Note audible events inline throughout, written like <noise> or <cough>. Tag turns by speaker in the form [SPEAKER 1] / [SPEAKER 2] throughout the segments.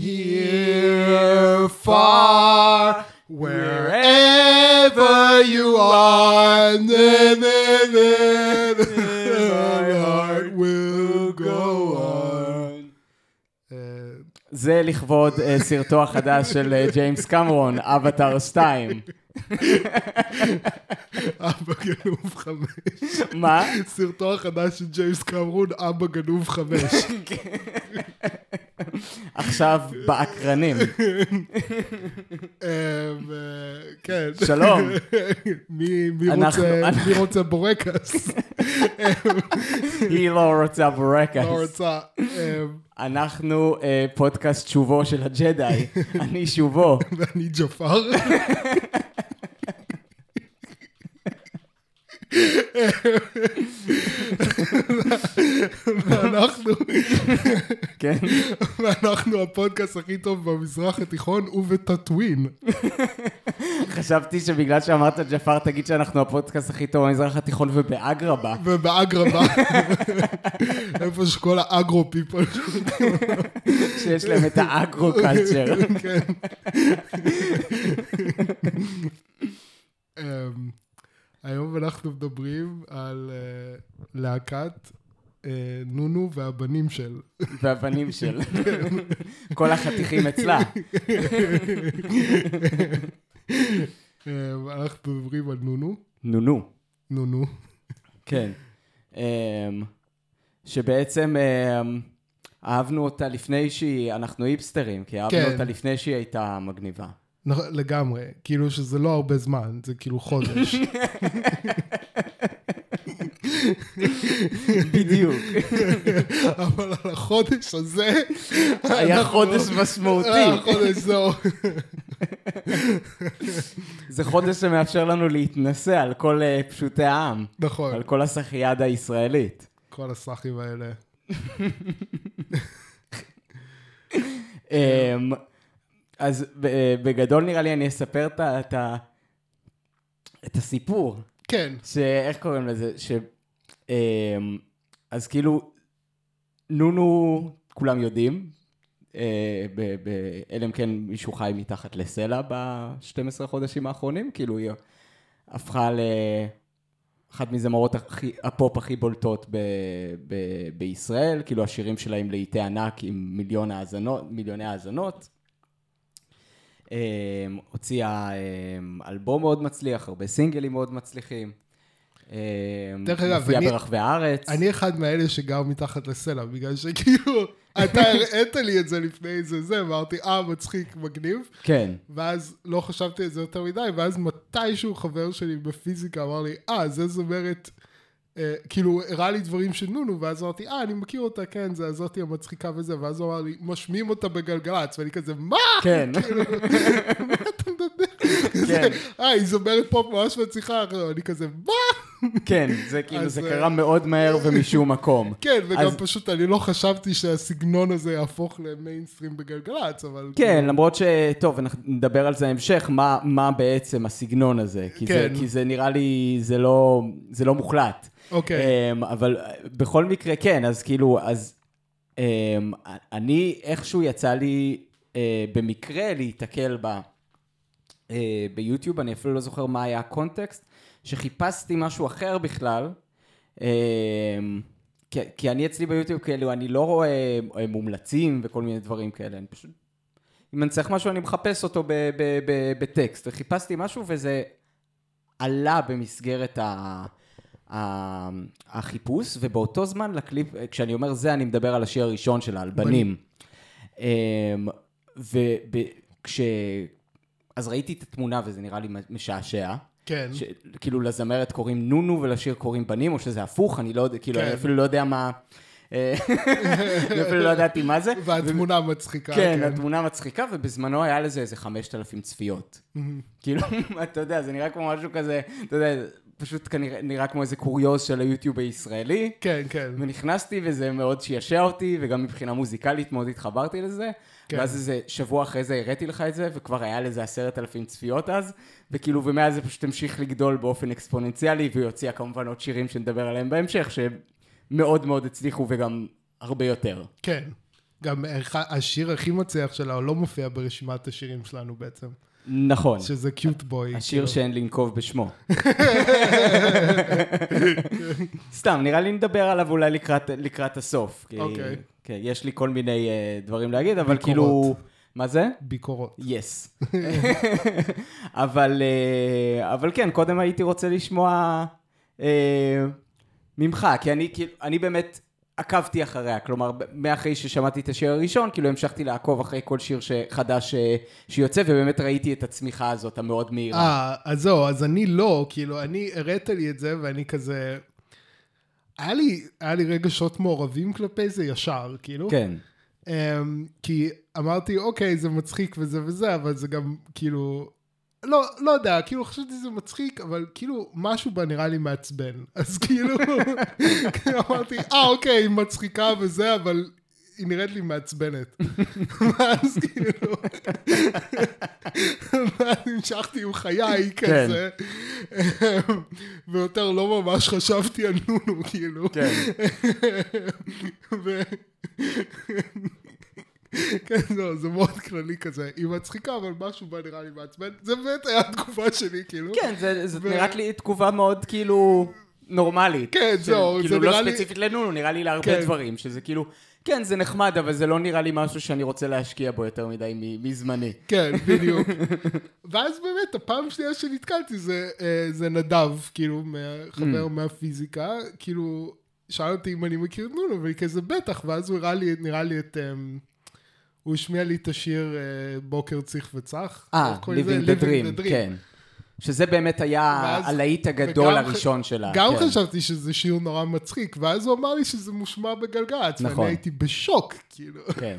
[SPEAKER 1] here, far, wherever you are, then, then, then, my heart will go on.
[SPEAKER 2] זה לכבוד אה, סרטו החדש של אה, ג'יימס קמרון, אבטאר 2.
[SPEAKER 1] אבא גנוב חמש.
[SPEAKER 2] מה?
[SPEAKER 1] סרטו החדש של ג'יימס קמרון, אבא גנוב חמש.
[SPEAKER 2] עכשיו באקרנים.
[SPEAKER 1] אה, ו- כן.
[SPEAKER 2] שלום.
[SPEAKER 1] מי רוצה- בורקס?
[SPEAKER 2] היא לא רוצה בורקס.
[SPEAKER 1] לא רוצה. אה,
[SPEAKER 2] אנחנו אה, פודקאסט שובו של הג'די. אני שובו.
[SPEAKER 1] ואני ג'פר. ואנחנו,
[SPEAKER 2] כן?
[SPEAKER 1] ואנחנו הפודקאסט הכי טוב במזרח התיכון ובטטווין.
[SPEAKER 2] חשבתי שבגלל שאמרת ג'פר, תגיד שאנחנו הפודקאסט הכי טוב במזרח התיכון ובאגרבה.
[SPEAKER 1] ובאגרבה, <laughs> איפה שכל האגרו פיפול.
[SPEAKER 2] שיש להם את האגרו-קלצ'ר.
[SPEAKER 1] כן. <laughs> היום אנחנו מדברים על אה, להקת אה, נונו והבנים של.
[SPEAKER 2] והבנים <laughs> של. כל החתיכים אצלה.
[SPEAKER 1] אמ, אנחנו מדברים על נונו.
[SPEAKER 2] נו נו.
[SPEAKER 1] נונו.
[SPEAKER 2] כן. שבעצם אהבנו אותה לפני שהיא, אנחנו היפסטרים, כי אהבנו
[SPEAKER 1] כן.
[SPEAKER 2] אותה לפני שהיא הייתה מגניבה.
[SPEAKER 1] נכון, לגמרי. כאילו שזה לא הרבה זמן, זה כאילו חודש.
[SPEAKER 2] בדיוק.
[SPEAKER 1] אבל על החודש הזה...
[SPEAKER 2] היה חודש משמעותי.
[SPEAKER 1] היה חודש זהו.
[SPEAKER 2] זה חודש שמאפשר לנו להתנסה על כל אה, פשוטי העם,
[SPEAKER 1] נכון,
[SPEAKER 2] על כל הסחיאדה הישראלית.
[SPEAKER 1] כל הסאחים האלה.
[SPEAKER 2] אז בגדול נראה לי אני אספר את ה- את את הסיפור.
[SPEAKER 1] כן,
[SPEAKER 2] שאיך קוראים לזה? ש... אמ, אז כאילו, נונו, כולם יודעים, אה, אלא אם כן מישהו חי מתחת לסלע ב-12 חודשים האחרונים, כאילו היא הפכה לאחת מזמרות הכי, הפופ הכי בולטות ב, ב, בישראל, כאילו השירים שלה עם להיטי ענק עם מיליון האזנות, מיליוני האזנות. אמ, הוציאה אמ, אלבום מאוד מצליח, הרבה סינגלים מאוד מצליחים. אמ,
[SPEAKER 1] דרך אגב,
[SPEAKER 2] מופיעה
[SPEAKER 1] אני-
[SPEAKER 2] ברחבי הארץ.
[SPEAKER 1] אני אחד מאלה שגר מתחת לסלע, בגלל שכאילו, <laughs> אתה הראית לי את זה לפני זה, זה, אמרתי, אה, מצחיק, מגניב,
[SPEAKER 2] כן,
[SPEAKER 1] ואז לא חשבתי על זה יותר מדי, ואז מתישהו חבר שלי בפיזיקה אמר לי, אה, זה זמרת, כאילו, הראה לי דברים של נונו, ואז אמרתי, אה, אני מכיר אותה, כן, זה הזאתי המצחיקה וזה, ואז הוא אמר לי, משמיעים אותה בגלגלצ, ואני כזה, מה?
[SPEAKER 2] כן, <laughs>
[SPEAKER 1] מה אתה מדבר? כזה, אה, היא זמרת פופ ממש מצליחה, אני כזה, מה?
[SPEAKER 2] כן, זה כאילו, זה
[SPEAKER 1] אה,
[SPEAKER 2] קרה מאוד מהר ומשום מקום.
[SPEAKER 1] כן, וגם פשוט אני לא חשבתי שהסגנון הזה יהפוך למיינסטרים בגלגלצ, אבל...
[SPEAKER 2] כן, למרות ש... טוב, אנחנו נדבר על זה בהמשך, מה, בעצם הסגנון הזה. כי,
[SPEAKER 1] כן.
[SPEAKER 2] זה, כי זה נראה לי, זה לא, לא מוחלט.
[SPEAKER 1] אוקיי.
[SPEAKER 2] אמ, אבל אה, בכל מקרה, כן, אז כאילו, אז אמ, אני, איכשהו יצא לי אה, במקרה להיתקל ב, אה, ביוטיוב, אני אפילו לא זוכר מה היה הקונטקסט, שחיפשתי משהו אחר בכלל. אמ, כי, כי אני אצלי ביוטיוב, כאילו, אני לא רואה אה, מומלצים וכל מיני דברים כאלה, אני פשוט... אם אני צריך משהו, אני מחפש אותו ב- ב- ב- בטקסט, וחיפשתי משהו וזה עלה במסגרת ה... ה- החיפוש, ובאותו זמן לקליפ, כשאני אומר זה, אני מדבר על השיר הראשון שלה, על בנים. אז ראיתי את התמונה וזה נראה לי משעשע.
[SPEAKER 1] כן.
[SPEAKER 2] ש... כאילו לזמרת קוראים נונו ולשיר קוראים בנים, או שזה הפוך, אני לא יודע, כאילו,
[SPEAKER 1] כן.
[SPEAKER 2] אני אפילו לא יודע מה... אה, <laughs> אני אפילו לא ידעתי מה זה.
[SPEAKER 1] והתמונה מצחיקה,
[SPEAKER 2] כן, התמונה מצחיקה, ובזמנו היה לזה איזה 5,000 צפיות. כאילו, <laughs> אתה יודע, זה נראה כמו משהו כזה, אתה יודע, פשוט כנראה נראה כמו איזה קוריוז של היוטיוב הישראלי.
[SPEAKER 1] כן, כן.
[SPEAKER 2] ונכנסתי וזה מאוד שישע אותי, וגם מבחינה מוזיקלית מאוד התחברתי לזה.
[SPEAKER 1] כן.
[SPEAKER 2] ואז איזה שבוע אחרי זה הראיתי לך את זה, וכבר היה לזה עשרת אלפים צפיות אז, וכאילו, ומאז זה פשוט המשיך לגדול באופן אקספוננציאלי, והיא הוציאה כמובן עוד שירים שנדבר עליהם בהמשך, שמאוד מאוד הצליחו וגם הרבה יותר.
[SPEAKER 1] כן. גם השיר הכי מצליח שלה, לא מופיע ברשימת השירים שלנו בעצם,
[SPEAKER 2] נכון.
[SPEAKER 1] שזה קיוט בוי.
[SPEAKER 2] השיר שאין לנקוב בשמו. <laughs> סתם, נראה לי נדבר עליו אולי לקראת, לקראת הסוף.
[SPEAKER 1] אוקיי.
[SPEAKER 2] כן, יש לי כל מיני uh, דברים להגיד, אבל
[SPEAKER 1] ביקורות.
[SPEAKER 2] כאילו... מה זה?
[SPEAKER 1] ביקורות.
[SPEAKER 2] יס. <laughs> <laughs> אבל, אה, אבל כן, קודם הייתי רוצה לשמוע אה, ממך, כי אני, כאילו, אני באמת עקבתי אחריה, כלומר, מאחרי ששמעתי את השיר הראשון, כאילו המשכתי לעקוב אחרי כל שיר חדש אה, שיוצא, ובאמת ראיתי את הצמיחה הזאת המאוד מהירה.
[SPEAKER 1] אה, אז זהו, אז אני לא, כאילו, אני, הראת לי את זה, ואני כזה... היה לי, היה לי רגשות מעורבים כלפי זה ישר, כאילו.
[SPEAKER 2] כן,
[SPEAKER 1] Um, כי אמרתי, אוקיי, זה מצחיק וזה וזה, אבל זה גם, כאילו... לא, לא יודע, כאילו חשבתי שזה מצחיק, אבל כאילו משהו בה נראה לי מעצבן. אז כאילו, <laughs> אמרתי, אה, אוקיי, היא מצחיקה וזה, אבל היא נראית לי מעצבנת. <laughs> ואז כאילו, <laughs> ואז המשכתי עם חיי כזה, ויותר לא ממש חשבתי על נונו, כאילו.
[SPEAKER 2] כן.
[SPEAKER 1] כן, לא, זה מאוד כללי כזה. היא מצחיקה, אבל משהו בה נראה לי מעצבן. זה באמת היה התגובה שלי, כאילו.
[SPEAKER 2] כן, זה, זאת נראית לי תגובה מאוד כאילו נורמלית.
[SPEAKER 1] כן, זהו, זה
[SPEAKER 2] כאילו לא
[SPEAKER 1] נראה לי-
[SPEAKER 2] ספציפית לנונו, נראה לי להרבה
[SPEAKER 1] כן.
[SPEAKER 2] דברים, שזה כאילו, כן, זה נחמד, אבל זה לא נראה לי משהו שאני רוצה להשקיע בו יותר מדי מזמני.
[SPEAKER 1] כן, <laughs> בדיוק. ואז באמת, הפעם שנייה שנתקלתי זה, אה, זה נדב, כאילו, חבר מהפיזיקה, כאילו, שאל אותי אם אני מכיר את נונו, ואני כזה בטח, ואז הוא הראה לי, נראה לי את... הוא השמיע לי את השיר אה, בוקר צריך וצח.
[SPEAKER 2] אה? Living the Dream, כן. שזה באמת היה הלהיט הגדול
[SPEAKER 1] וגם ח-
[SPEAKER 2] הראשון שלה.
[SPEAKER 1] גם
[SPEAKER 2] כן.
[SPEAKER 1] חשבתי שזה שיר נורא מצחיק, ואז הוא אמר לי שזה מושמע בגלגלצ,
[SPEAKER 2] נכון.
[SPEAKER 1] ואני הייתי בשוק, כאילו.
[SPEAKER 2] כן.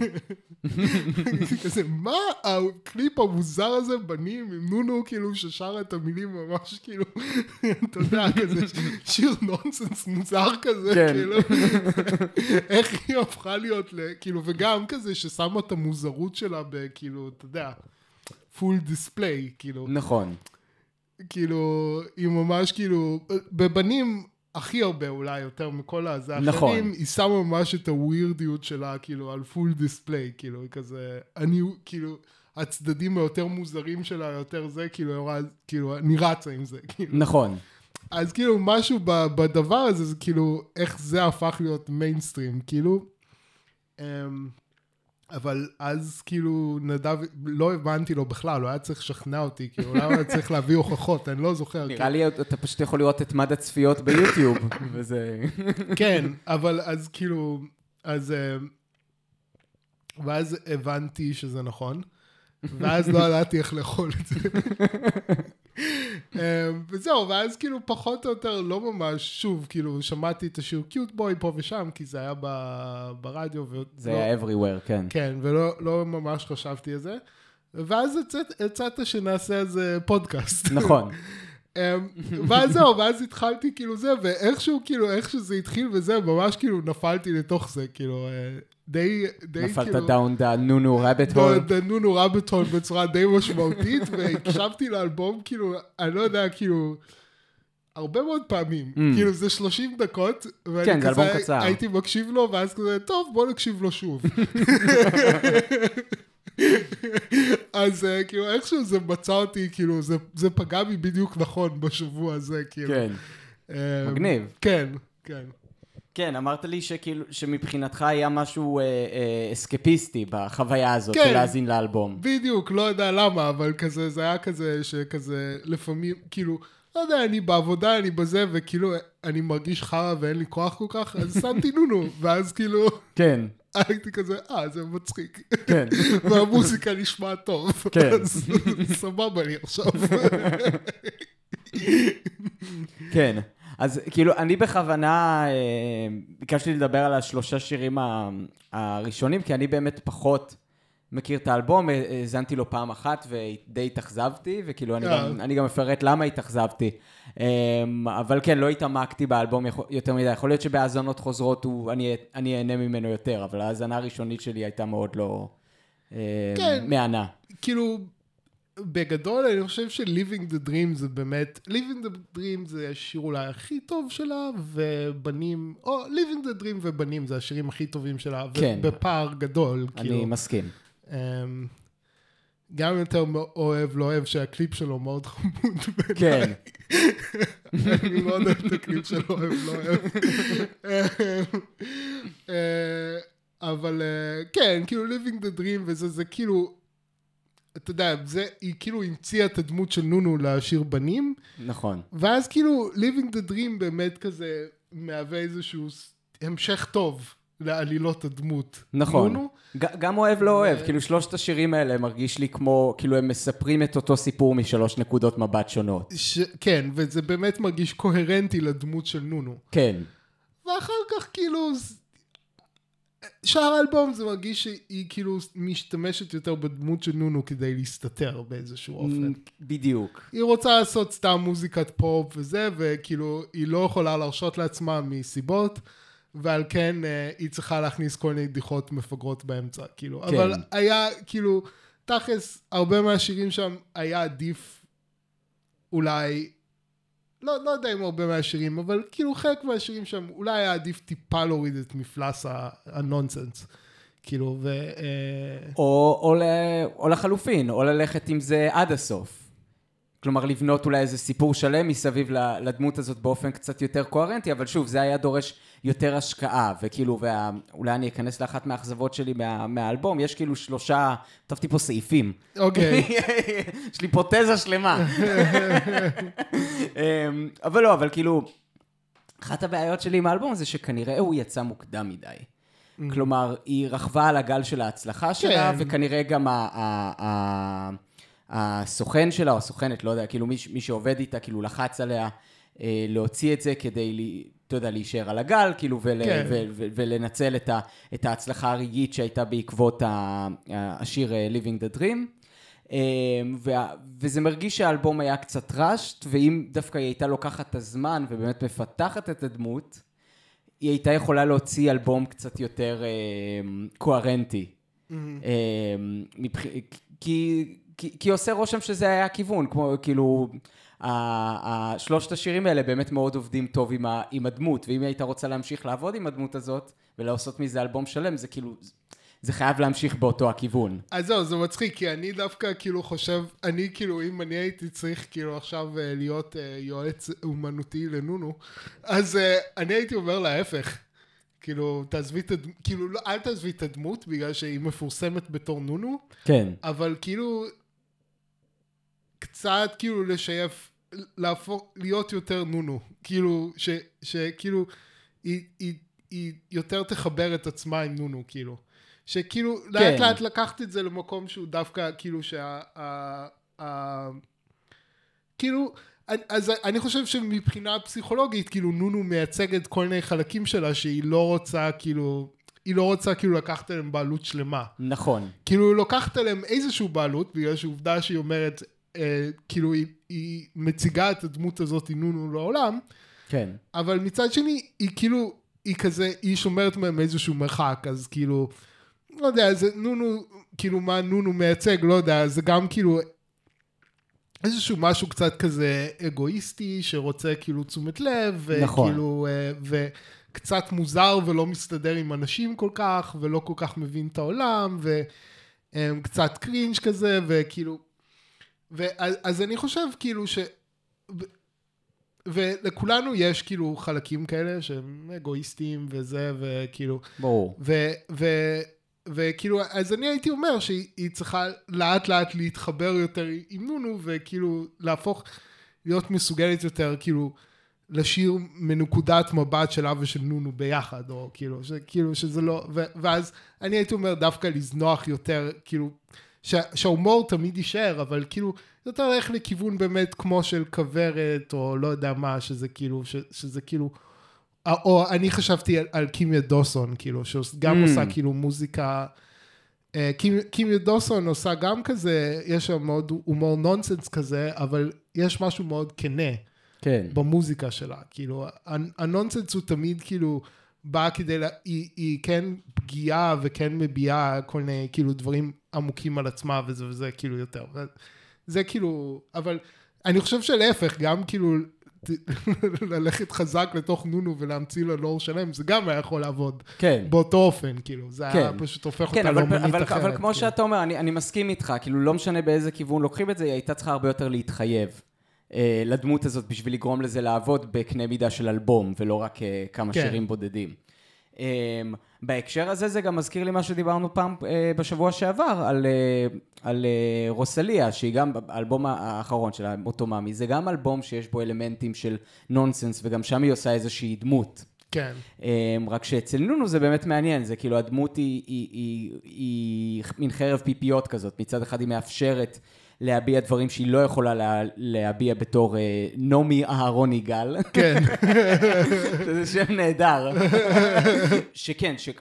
[SPEAKER 2] <laughs>
[SPEAKER 1] כזה, מה הקליפ המוזר הזה בנים עם נונו, כאילו, ששר את המילים ממש, כאילו, <laughs> אתה יודע, כזה שיר נונסנס מוזר כזה,
[SPEAKER 2] כן.
[SPEAKER 1] כאילו, <laughs> איך היא הפכה להיות, כאילו, וגם כזה ששמה את המוזרות שלה בכאילו, אתה יודע, full display, כאילו.
[SPEAKER 2] נכון.
[SPEAKER 1] כאילו, היא ממש כאילו, בבנים הכי הרבה אולי, יותר מכל הזה
[SPEAKER 2] נכון.
[SPEAKER 1] האחרים, היא שמה ממש את ה weirdיות שלה, כאילו, על full display, כאילו, היא כזה, אני, כאילו, הצדדים היותר מוזרים שלה, יותר זה, כאילו, כאילו, אני רצה עם זה, כאילו.
[SPEAKER 2] נכון.
[SPEAKER 1] אז כאילו, משהו ב, בדבר הזה, זה כאילו, איך זה הפך להיות מיינסטרים, כאילו. אמ, אבל אז כאילו נדב, לא הבנתי לו בכלל, הוא היה צריך לשכנע אותי, כאילו, אולי הוא היה צריך להביא הוכחות, אני לא זוכר.
[SPEAKER 2] נראה לי אתה פשוט יכול לראות את מד הצפיות ביוטיוב, <laughs> וזה...
[SPEAKER 1] כן, אבל אז כאילו, אז... אה, ואז הבנתי שזה נכון, ואז לא ידעתי איך לאכול את זה. <laughs> אה, וזהו, ואז כאילו פחות או יותר לא ממש, שוב, כאילו שמעתי את השיר קיוט בוי פה ושם, כי זה היה ב- ברדיו. ולא-
[SPEAKER 2] זה היה everywhere, כן.
[SPEAKER 1] כן, ולא לא ממש חשבתי על זה. ואז הצעת- הצעת שנעשה איזה פודקאסט.
[SPEAKER 2] נכון. <laughs>
[SPEAKER 1] אמ, ואז זהו, ואז התחלתי כאילו זה, ואיכשהו כאילו, איך שזה התחיל וזה, ממש כאילו נפלתי לתוך זה, כאילו, אה, די, די
[SPEAKER 2] נפלת
[SPEAKER 1] כאילו...
[SPEAKER 2] down the נונו rabbit hole.
[SPEAKER 1] the נונו rabbit hole בצורה די משמעותית, <laughs> והקשבתי לאלבום, כאילו, אני לא יודע, כאילו, הרבה מאוד פעמים. כאילו, זה 30 דקות, ואני
[SPEAKER 2] Mm. כן, זה
[SPEAKER 1] כזה
[SPEAKER 2] קצר.
[SPEAKER 1] הייתי מקשיב לו, ואז כזה, טוב, בוא נקשיב לו שוב. <laughs> אז אה, כאילו, איכשהו זה מצא אותי, כאילו, זה- זה פגע בי בדיוק נכון בשבוע הזה, כאילו.
[SPEAKER 2] כן.
[SPEAKER 1] אה,
[SPEAKER 2] מגניב.
[SPEAKER 1] כן, כן.
[SPEAKER 2] כן, אמרת לי שכאילו, שמבחינתך היה משהו אה, אה, אסקפיסטי בחוויה הזאת
[SPEAKER 1] כן.
[SPEAKER 2] של להאזין לאלבום.
[SPEAKER 1] בדיוק, לא יודע למה, אבל כזה, זה היה כזה, שכזה, לפעמים, כאילו, לא יודע, אני בעבודה, אני בזה, וכאילו, אני מרגיש חרא ואין לי כוח כל כך, אז שמתי נונו, ואז כאילו,
[SPEAKER 2] כן,
[SPEAKER 1] הייתי כזה, אה, זה מצחיק.
[SPEAKER 2] כן. <laughs>
[SPEAKER 1] והמוזיקה נשמעת טוב.
[SPEAKER 2] כן.
[SPEAKER 1] אז <laughs> סבבה לי עכשיו.
[SPEAKER 2] כן. אז כאילו, אני בכוונה אה, ביקשתי לדבר על השלושה שירים ה- הראשונים, כי אני באמת פחות מכיר את האלבום, אה, האזנתי לו פעם אחת ודי התאכזבתי, וכאילו אני,
[SPEAKER 1] אה.
[SPEAKER 2] גם, אני גם אפרט למה התאכזבתי. אה, אבל כן, לא התעמקתי באלבום יכול- יותר מדי, יכול להיות שבהאזנות חוזרות הוא, אני, אני אהנה ממנו יותר, אבל ההאזנה הראשונית שלי הייתה מאוד לא אה,
[SPEAKER 1] כן.
[SPEAKER 2] מהנה.
[SPEAKER 1] כאילו, בגדול אני חושב ש-Living the Dream זה באמת, Living the Dream זה השיר אולי הכי טוב שלה, ובנים, או Living the Dream ובנים זה השירים הכי טובים שלה,
[SPEAKER 2] כן.
[SPEAKER 1] בפער גדול,
[SPEAKER 2] אני
[SPEAKER 1] כאילו.
[SPEAKER 2] מסכים.
[SPEAKER 1] אמ, גם יותר אוהב, לא אוהב שהקליפ שלו מאוד חמוד.
[SPEAKER 2] כן. <laughs>
[SPEAKER 1] אני מאוד אוהב את הקליפ שלו, אוהב, לא אוהב. אה, אבל אה, כן, כאילו living the dream וזה, זה כאילו, אתה יודע, זה, היא כאילו המציאה את הדמות של נונו לשיר בנים,
[SPEAKER 2] נכון.
[SPEAKER 1] ואז כאילו living the dream באמת כזה מהווה איזשהו המשך טוב לעלילות הדמות.
[SPEAKER 2] נכון.
[SPEAKER 1] נונו,
[SPEAKER 2] ג- גם אוהב לא אוהב, כאילו שלושת השירים האלה מרגיש לי כמו, כאילו הם מספרים את אותו סיפור משלוש נקודות מבט שונות.
[SPEAKER 1] ש... כן, וזה באמת מרגיש קוהרנטי לדמות של נונו.
[SPEAKER 2] כן.
[SPEAKER 1] ואחר כך כאילו, שאר האלבום זה מרגיש שהיא כאילו משתמשת יותר בדמות של נונו כדי להסתתר באיזשהו אופן.
[SPEAKER 2] בדיוק.
[SPEAKER 1] היא רוצה לעשות סתם מוזיקת פופ וזה, וכאילו היא לא יכולה להרשות לעצמה מסיבות, ועל כן אה, היא צריכה להכניס כל מיני בדיחות מפגרות באמצע, כאילו.
[SPEAKER 2] כן.
[SPEAKER 1] אבל היה, כאילו, תכלס, הרבה מהשירים שם היה עדיף אולי, לא, לא יודע אם הרבה מהשירים, אבל כאילו חלק מהשירים שם אולי היה עדיף טיפה להוריד את מפלס הנונסנס. כאילו, ו... אה,
[SPEAKER 2] או, או, ל, או לחלופין, או ללכת עם זה עד הסוף. כלומר, לבנות אולי איזה סיפור שלם מסביב לדמות הזאת באופן קצת יותר קוהרנטי, אבל שוב, זה היה דורש יותר השקעה, וכאילו, וה, אולי אני אכנס לאחת מהאכזבות שלי מה, מהאלבום, יש כאילו שלושה, כתבתי פה סעיפים.
[SPEAKER 1] אוקיי. <laughs>
[SPEAKER 2] יש לי פה תזה שלמה. <laughs> אמ, אבל לא, אבל כאילו, אחת הבעיות שלי עם האלבום זה שכנראה הוא יצא מוקדם מדי. כלומר, היא רכבה על הגל של ההצלחה שלה,
[SPEAKER 1] כן.
[SPEAKER 2] וכנראה גם ה- ה- ה- הסוכן שלה, או הסוכנת, לא יודע, כאילו מי, מי שעובד איתה, כאילו לחץ עליה אה, להוציא את זה כדי, לי- אתה יודע, להישאר על הגל, כאילו, ול,
[SPEAKER 1] כן.
[SPEAKER 2] ו, ו, ולנצל את, ה, את ההצלחה הרגעית שהייתה בעקבות השיר אה, Living the Dream. וה, וזה מרגיש שהאלבום היה קצת ראשט, ואם דווקא היא הייתה לוקחת את הזמן ובאמת מפתחת את הדמות, היא הייתה יכולה להוציא אלבום קצת יותר אה, קוהרנטי. מבח... כי, כי, כי עושה רושם שזה היה הכיוון, כמו כאילו, שלושת השירים האלה באמת מאוד עובדים טוב עם, ה, עם הדמות, ואם היא הייתה רוצה להמשיך לעבוד עם הדמות הזאת, ולעשות מזה אלבום שלם, זה כאילו, זה חייב להמשיך באותו הכיוון.
[SPEAKER 1] אז זהו, זה מצחיק, כי אני דווקא כאילו חושב, אני כאילו, אם אני הייתי צריך כאילו עכשיו אה, להיות אה, יועץ אומנותי לנונו, אז אה, אני הייתי אומר להפך. כאילו, תעזבי את הדמות, כאילו, לא, אל תעזבי את הדמות, בגלל שהיא מפורסמת בתור נונו,
[SPEAKER 2] כן.
[SPEAKER 1] אבל כאילו, קצת כאילו לשייף, להפוך, להיות יותר נונו. כאילו, ש, שכאילו, היא, היא, היא יותר תחבר את עצמה עם נונו, כאילו. שכאילו,
[SPEAKER 2] כן.
[SPEAKER 1] לאט לאט לקחת את זה למקום שהוא דווקא, כאילו, שה... ה, ה, כאילו, אז אני חושב שמבחינה פסיכולוגית, כאילו, נונו מייצגת כל מיני חלקים שלה שהיא לא רוצה, כאילו, היא לא רוצה כאילו לקחת עליהם בעלות שלמה.
[SPEAKER 2] נכון.
[SPEAKER 1] כאילו היא לוקחת עליהם איזושהי בעלות, בגלל שעובדה שהיא אומרת, אה, כאילו היא, היא מציגה את הדמות הזאת נונו לעולם,
[SPEAKER 2] כן.
[SPEAKER 1] אבל מצד שני, היא כאילו, היא כזה, היא שומרת מהם איזשהו מרחק, אז כאילו, לא יודע, זה נונו, כאילו מה נונו מייצג, לא יודע, זה גם כאילו איזשהו משהו קצת כזה אגואיסטי, שרוצה כאילו תשומת לב,
[SPEAKER 2] נכון.
[SPEAKER 1] וכאילו, אה, וקצת מוזר ולא מסתדר עם אנשים כל כך, ולא כל כך מבין את העולם, וקצת קרינג' כזה, וכאילו, ואז, אז אני חושב כאילו ש... ולכולנו יש כאילו חלקים כאלה שהם אגואיסטים וזה, וכאילו,
[SPEAKER 2] ברור.
[SPEAKER 1] ו, ו, וכאילו, אז אני הייתי אומר שהיא צריכה לאט לאט להתחבר יותר עם נונו, וכאילו להפוך, להיות מסוגלת יותר, כאילו, לשיר מנקודת מבט שלה ושל נונו ביחד, או כאילו, שכאילו שזה לא, ו, ואז אני הייתי אומר דווקא לזנוח יותר, כאילו, ש, שההומור תמיד יישאר, אבל כאילו, יותר ללכת לכיוון באמת כמו של כוורת, או לא יודע מה, שזה כאילו, ש, שזה כאילו, או אני חשבתי על, על קימיה דוסון, כאילו, שגם
[SPEAKER 2] Mm.
[SPEAKER 1] עושה כאילו מוזיקה, אה, קימ- קימיה דוסון עושה גם כזה, יש שם מאוד הומור נונסנס כזה, אבל יש משהו מאוד כנה
[SPEAKER 2] כן.
[SPEAKER 1] במוזיקה שלה, כאילו, הנ- הנונסנס הוא תמיד כאילו, בא כדי, לה, היא, היא כן פגיעה וכן מביעה כל מיני כאילו דברים עמוקים על עצמה וזה וזה כאילו יותר. זה כאילו, אבל אני חושב שלהפך, גם כאילו <laughs> ללכת חזק לתוך נונו ולהמציא לה לור שלם, זה גם היה יכול לעבוד
[SPEAKER 2] כן.
[SPEAKER 1] באותו אופן, כאילו, זה היה
[SPEAKER 2] כן.
[SPEAKER 1] פשוט הופך
[SPEAKER 2] כן,
[SPEAKER 1] אותה לאומנית אחרת.
[SPEAKER 2] אבל כמו
[SPEAKER 1] כאילו.
[SPEAKER 2] שאתה אומר, אני, אני מסכים איתך, כאילו לא משנה באיזה כיוון לוקחים את זה, היא הייתה צריכה הרבה יותר להתחייב אה, לדמות הזאת בשביל לגרום לזה לעבוד בקנה מידה של אלבום, ולא רק אה, כמה
[SPEAKER 1] כן.
[SPEAKER 2] שירים בודדים. אה, בהקשר הזה זה גם מזכיר לי מה שדיברנו פעם אה, בשבוע שעבר, על, אה, על אה, רוסליה, שהיא גם, האלבום האחרון שלה, אוטוממי, זה גם אלבום שיש בו אלמנטים של נונסנס, וגם שם היא עושה איזושהי דמות.
[SPEAKER 1] כן,
[SPEAKER 2] Um, רק שאצל נונו זה באמת מעניין, זה כאילו הדמות היא, היא, היא, היא מין חרב פיפיות כזאת, מצד אחד היא מאפשרת להביע דברים שהיא לא יכולה לה, להביע בתור uh, נעמי אהרון יגאל,
[SPEAKER 1] כן, <laughs>
[SPEAKER 2] שזה שם נהדר. שכן, ש, uh,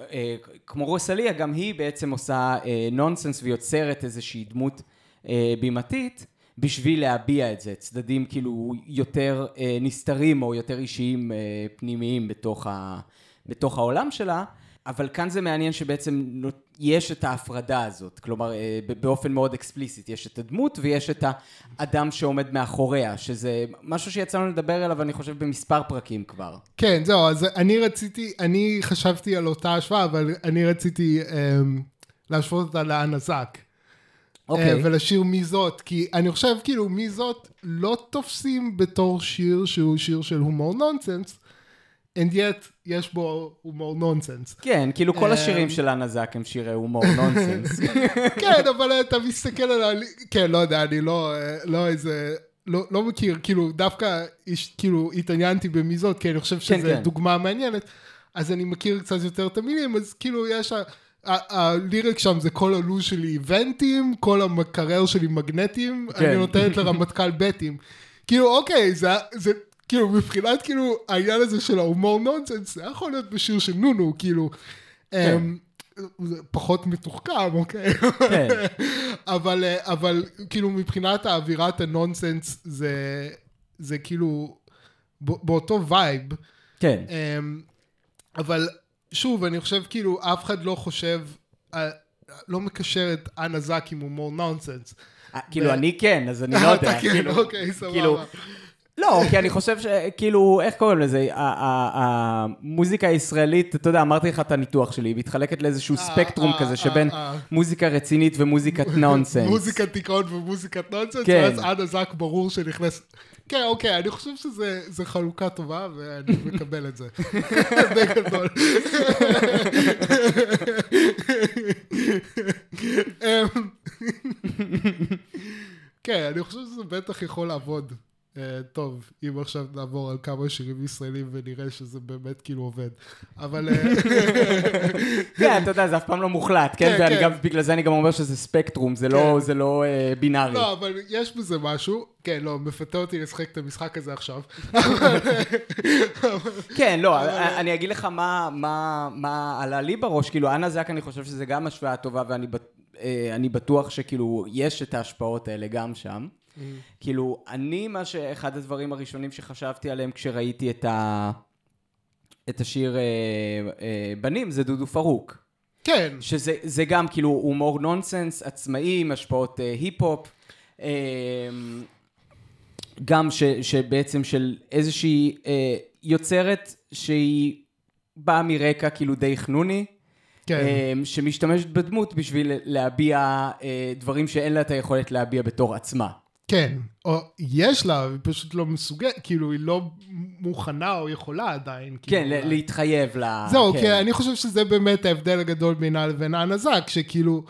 [SPEAKER 2] כמו רוסליה, גם היא בעצם עושה uh, נונסנס ויוצרת איזושהי דמות uh, בימתית. בשביל להביע את זה, צדדים כאילו יותר אה, נסתרים או יותר אישיים אה, פנימיים בתוך, ה, בתוך העולם שלה, אבל כאן זה מעניין שבעצם נו- יש את ההפרדה הזאת, כלומר אה, באופן מאוד אקספליסיט, יש את הדמות ויש את האדם שעומד מאחוריה, שזה משהו שיצא לנו לדבר עליו אני חושב במספר פרקים כבר.
[SPEAKER 1] כן, זהו, אז אני רציתי, אני חשבתי על אותה השוואה, אבל אני רציתי אמ, להשוות אותה לאנה זק.
[SPEAKER 2] אוקיי.
[SPEAKER 1] אה, ולשיר מי זאת, כי אני חושב כאילו מי זאת לא תופסים בתור שיר שהוא שיר של הומור נונסנס, and yet יש בו הומור נונסנס.
[SPEAKER 2] כן, כאילו כל
[SPEAKER 1] אה,
[SPEAKER 2] השירים של אנה זק הם שירי הומור <laughs> נונסנס.
[SPEAKER 1] כן, אבל אתה מסתכל על ה... כן, לא יודע, אני לא, אה, לא איזה... לא, לא מכיר, כאילו, דווקא, יש, כאילו, התעניינתי במי זאת, כי אני חושב שזו
[SPEAKER 2] כן, כן.
[SPEAKER 1] דוגמה מעניינת, אז אני מכיר קצת יותר את המילים, אז כאילו, יש... הליריק שם זה כל הלו"ז שלי איבנטים, כל המקרר שלי מגנטים,
[SPEAKER 2] כן.
[SPEAKER 1] אני נותנת לרמטכ"ל <laughs> בטים. כאילו, אוקיי, זה, זה, כאילו, מבחינת, כאילו, העניין הזה של ההומור נונסנס, זה יכול להיות בשיר של נונו, כאילו,
[SPEAKER 2] כן.
[SPEAKER 1] אמ, פחות מתוחכם, אוקיי?
[SPEAKER 2] כן. <laughs>
[SPEAKER 1] אבל, אה, אבל כאילו מבחינת האווירת הנונסנס זה, זה כאילו באותו vibe.
[SPEAKER 2] כן.
[SPEAKER 1] אמ, אבל שוב, אני חושב כאילו אף אחד לא חושב, אה, לא מקשר את אנה זק עם הומור נונסנס.
[SPEAKER 2] אה, כאילו אני כן, אז אני <laughs> לא יודע.
[SPEAKER 1] אתה כן,
[SPEAKER 2] כאילו-
[SPEAKER 1] אוקיי, סבבה.
[SPEAKER 2] לא, כי אני חושב שכאילו, איך קוראים לזה? המוזיקה הישראלית, אתה יודע, אמרתי לך את הניתוח שלי, היא מתחלקת לאיזשהו
[SPEAKER 1] אה,
[SPEAKER 2] ספקטרום
[SPEAKER 1] אה,
[SPEAKER 2] כזה
[SPEAKER 1] אה,
[SPEAKER 2] שבין. מוזיקה רצינית ומוזיקת נונסנס.
[SPEAKER 1] מוזיקת דיכאון ומוזיקת נונסנס,
[SPEAKER 2] כן.
[SPEAKER 1] ואז אנה זק ברור שנכנס... כן, אוקיי, אני חושב שזו חלוקה טובה, ואני מקבל את זה. <laughs> בגדול. <laughs> אמ, <laughs> כן, אני חושב שזה בטח יכול לעבוד. אה, טוב, אם עכשיו נעבור על כמה שירים ישראלים ונראה שזה באמת כאילו עובד. אבל... אה, <laughs>
[SPEAKER 2] כן, אתה יודע, זה אף פעם לא מוחלט, כן?
[SPEAKER 1] כן, כן.
[SPEAKER 2] גם, בגלל זה אני גם אומר שזה ספקטרום, זה לא-
[SPEAKER 1] כן.
[SPEAKER 2] זה לא אה, בינארי.
[SPEAKER 1] לא, אבל יש בזה משהו. כן, לא, מפתה אותי לשחק את המשחק הזה עכשיו. <laughs>
[SPEAKER 2] כן, לא, אני אגיד לך מה, מה, מה עלה לי בראש, כאילו, אנה זק, אני חושב שזה גם השוואה טובה, ואני בט- אני בטוח שכאילו, יש את ההשפעות האלה גם שם. כאילו, אני, מה שאחד הדברים הראשונים שחשבתי עליהם כשראיתי את, ה... את השיר אה, אה, בנים, זה דודו פרוק.
[SPEAKER 1] כן,
[SPEAKER 2] שזה זה גם כאילו הומור נונסנס עצמאי עם השפעות אה, היפ-הופ. אה, גם ש, שבעצם של איזושהי אה, יוצרת שהיא באה מרקע כאילו די חנוני.
[SPEAKER 1] כן.
[SPEAKER 2] אה, שמשתמשת בדמות בשביל להביע אה, דברים שאין לה את היכולת להביע בתור עצמה.
[SPEAKER 1] כן. או יש לה, היא פשוט לא מסוגלת, כאילו, היא לא מוכנה או יכולה עדיין.
[SPEAKER 2] כן,
[SPEAKER 1] כאילו,
[SPEAKER 2] ל- להתחייב ל...
[SPEAKER 1] זהו,
[SPEAKER 2] כן.
[SPEAKER 1] כי אני חושב שזה באמת ההבדל הגדול בינה לבין האנה זק, שכאילו,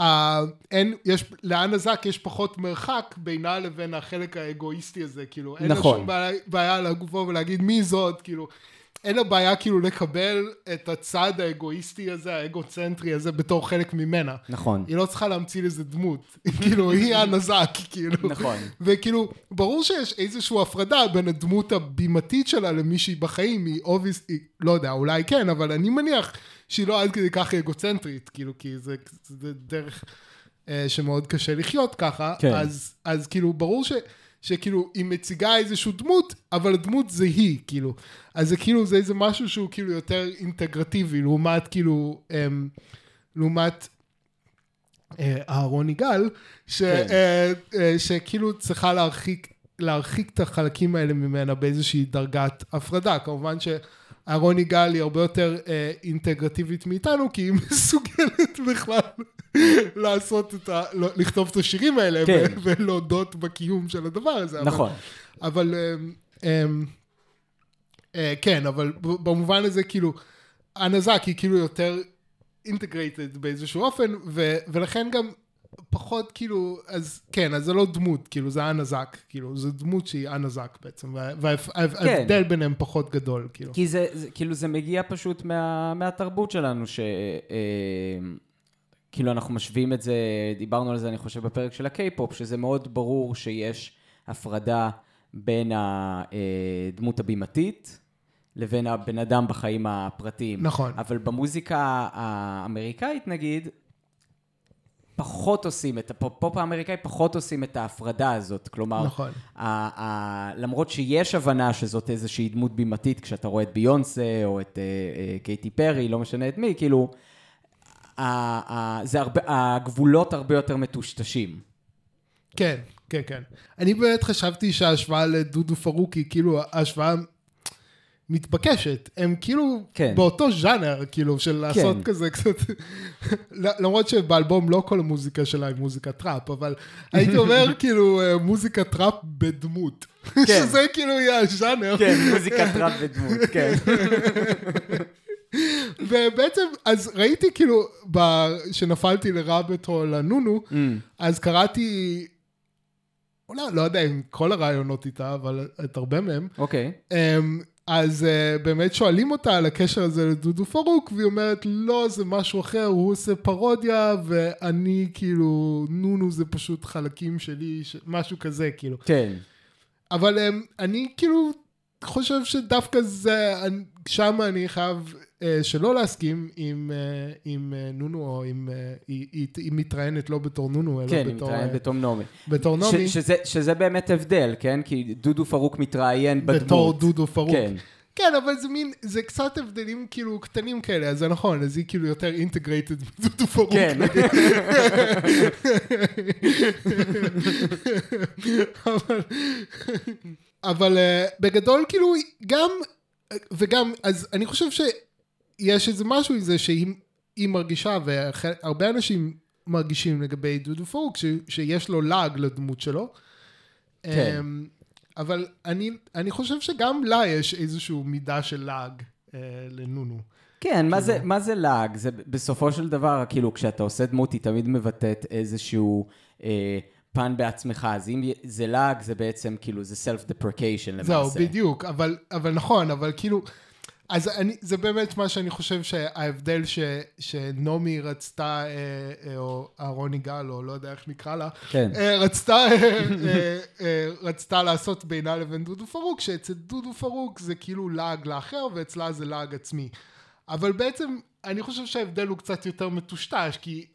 [SPEAKER 1] אה, אין, יש, לאנה זק יש פחות מרחק בינה לבין החלק האגואיסטי הזה, כאילו, אין
[SPEAKER 2] נכון.
[SPEAKER 1] לה שום בעיה, בעיה לבוא ולהגיד מי זאת, כאילו, אין לה בעיה כאילו לקבל את הצד האגואיסטי הזה, האגוצנטרי הזה, בתור חלק ממנה.
[SPEAKER 2] נכון.
[SPEAKER 1] היא לא צריכה להמציא לזה דמות, <laughs> כאילו, היא אנה זק, כאילו.
[SPEAKER 2] נכון.
[SPEAKER 1] וכאילו, ברור שיש איזושהי הפרדה בין הדמות הבימתית שלה למישהי בחיים, היא obvious, לא יודע, אולי כן, אבל אני מניח שהיא לא עד כדי כך אגוצנטרית, כאילו, כי זה, זה דרך אה, שמאוד קשה לחיות ככה,
[SPEAKER 2] כן.
[SPEAKER 1] אז, אז כאילו, ברור ש... שכאילו היא מציגה איזושהי דמות, אבל הדמות זה היא, כאילו. אז זה כאילו, זה איזה משהו שהוא כאילו יותר אינטגרטיבי, לעומת כאילו, אמ, לעומת אה, אהרון יגאל, ש-
[SPEAKER 2] כן.
[SPEAKER 1] אה, אה, שכאילו צריכה להרחיק, להרחיק את החלקים האלה ממנה באיזושהי דרגת הפרדה. כמובן שאהרון יגאל היא הרבה יותר אה, אינטגרטיבית מאיתנו, כי היא <laughs> מסוגלת בכלל <laughs> לעשות את ה... לא- לכתוב את השירים האלה,
[SPEAKER 2] כן.
[SPEAKER 1] ו- ולהודות בקיום של הדבר הזה. אבל-
[SPEAKER 2] נכון.
[SPEAKER 1] אבל אמ, אמ, אה, כן, אבל במובן הזה כאילו, הנזק היא כאילו יותר אינטגרייטד באיזשהו אופן, ו- ולכן גם פחות כאילו, אז כן, אז זה לא דמות, כאילו זה הנזק, כאילו זה דמות שהיא הנזק בעצם, וההבדל
[SPEAKER 2] כן.
[SPEAKER 1] ביניהם פחות גדול, כאילו.
[SPEAKER 2] כי זה, זה, כאילו, זה מגיע פשוט מה, מהתרבות שלנו, ש... אה, כאילו, אנחנו משווים את זה, דיברנו על זה, אני חושב, בפרק של הקיי-פופ, שזה מאוד ברור שיש הפרדה בין הדמות הבימתית לבין הבן אדם בחיים הפרטיים.
[SPEAKER 1] נכון.
[SPEAKER 2] אבל במוזיקה האמריקאית, נגיד, פחות עושים את, הפופ האמריקאי פחות עושים את ההפרדה הזאת. כלומר,
[SPEAKER 1] נכון.
[SPEAKER 2] ה- ה- למרות שיש הבנה שזאת איזושהי דמות בימתית, כשאתה רואה את ביונסה או את אה, אה, קייטי פרי, לא משנה את מי, כאילו, ה- ה- זה הרבה, הגבולות הרבה יותר מטושטשים.
[SPEAKER 1] כן, כן, כן. אני באמת חשבתי שההשוואה לדודו פרוקי, כאילו, ההשוואה מתבקשת. הם כאילו
[SPEAKER 2] כן.
[SPEAKER 1] באותו ז'אנר, כאילו, של לעשות
[SPEAKER 2] כן.
[SPEAKER 1] כזה קצת... למרות שבאלבום לא כל המוזיקה שלה היא מוזיקה טראפ, אבל הייתי <laughs> אומר, כאילו, אה, מוזיקה טראפ בדמות.
[SPEAKER 2] כן. <laughs>
[SPEAKER 1] שזה כאילו יהיה הז'אנר.
[SPEAKER 2] כן, מוזיקה טראפ ודמות, כן. <laughs>
[SPEAKER 1] ובעצם, אז ראיתי כאילו, כשנפלתי ל rabbit hole הנונו,
[SPEAKER 2] Mm.
[SPEAKER 1] אז קראתי, אולי, לא יודע אם כל הרעיונות איתה, אבל את הרבה מהם.
[SPEAKER 2] אוקיי.
[SPEAKER 1] אמ, אז uh, באמת שואלים אותה על הקשר הזה לדודו פרוק, והיא אומרת, לא, זה משהו אחר, הוא עושה פרודיה, ואני כאילו, נונו זה פשוט חלקים שלי, ש... משהו כזה, כאילו.
[SPEAKER 2] כן.
[SPEAKER 1] אבל um, אני כאילו חושב שדווקא זה, שם אני חייב שלא להסכים עם, uh, עם uh, נונו, או עם, היא, היא, היא מתראיינת לא בתור נונו, אלא
[SPEAKER 2] כן, היא
[SPEAKER 1] בתור,
[SPEAKER 2] מתראיינת
[SPEAKER 1] uh,
[SPEAKER 2] בתור נעמי.
[SPEAKER 1] בתור נעמי,
[SPEAKER 2] ש- שזה- שזה באמת הבדל, כן? כי דודו פרוק מתראיין בדמות.
[SPEAKER 1] בתור דודו פרוק.
[SPEAKER 2] כן.
[SPEAKER 1] כן, אבל זה מין, זה קצת הבדלים כאילו קטנים כאלה, אז זה נכון, אז היא כאילו יותר integrated מדודו <laughs> פרוק.
[SPEAKER 2] כן. <laughs>
[SPEAKER 1] אבל, אבל אה, בגדול כאילו גם, וגם, אז אני חושב שיש איזה משהו עם זה שהיא היא מרגישה, והרבה אנשים מרגישים לגבי דודו פרוק, ש, שיש לו לעג לדמות שלו.
[SPEAKER 2] כן.
[SPEAKER 1] אמ, אבל אני, אני חושב שגם לה יש איזושהי מידה של לעג אה, לנונו.
[SPEAKER 2] כן, מה זה, מה זה לעג? זה בסופו של דבר, כאילו, כשאתה עושה דמות, היא תמיד מבטאת איזשהו אה, פן בעצמך, אז אם זה לעג, זה בעצם, כאילו, זה self-deprecation למעשה.
[SPEAKER 1] זהו, בדיוק, אבל, אבל נכון, אבל כאילו, אז אני, זה באמת מה שאני חושב שההבדל ש, שנעמי רצתה, אה, אה, או אהרון יגאל, או לא יודע איך נקרא לה,
[SPEAKER 2] כן.
[SPEAKER 1] אה, רצתה, רצתה לעשות בינה לבין דודו פרוק, שאצל דודו פרוק זה כאילו לעג לאחר, ואצלה זה לעג עצמי. אבל בעצם, אני חושב שההבדל הוא קצת יותר מטושטש, כי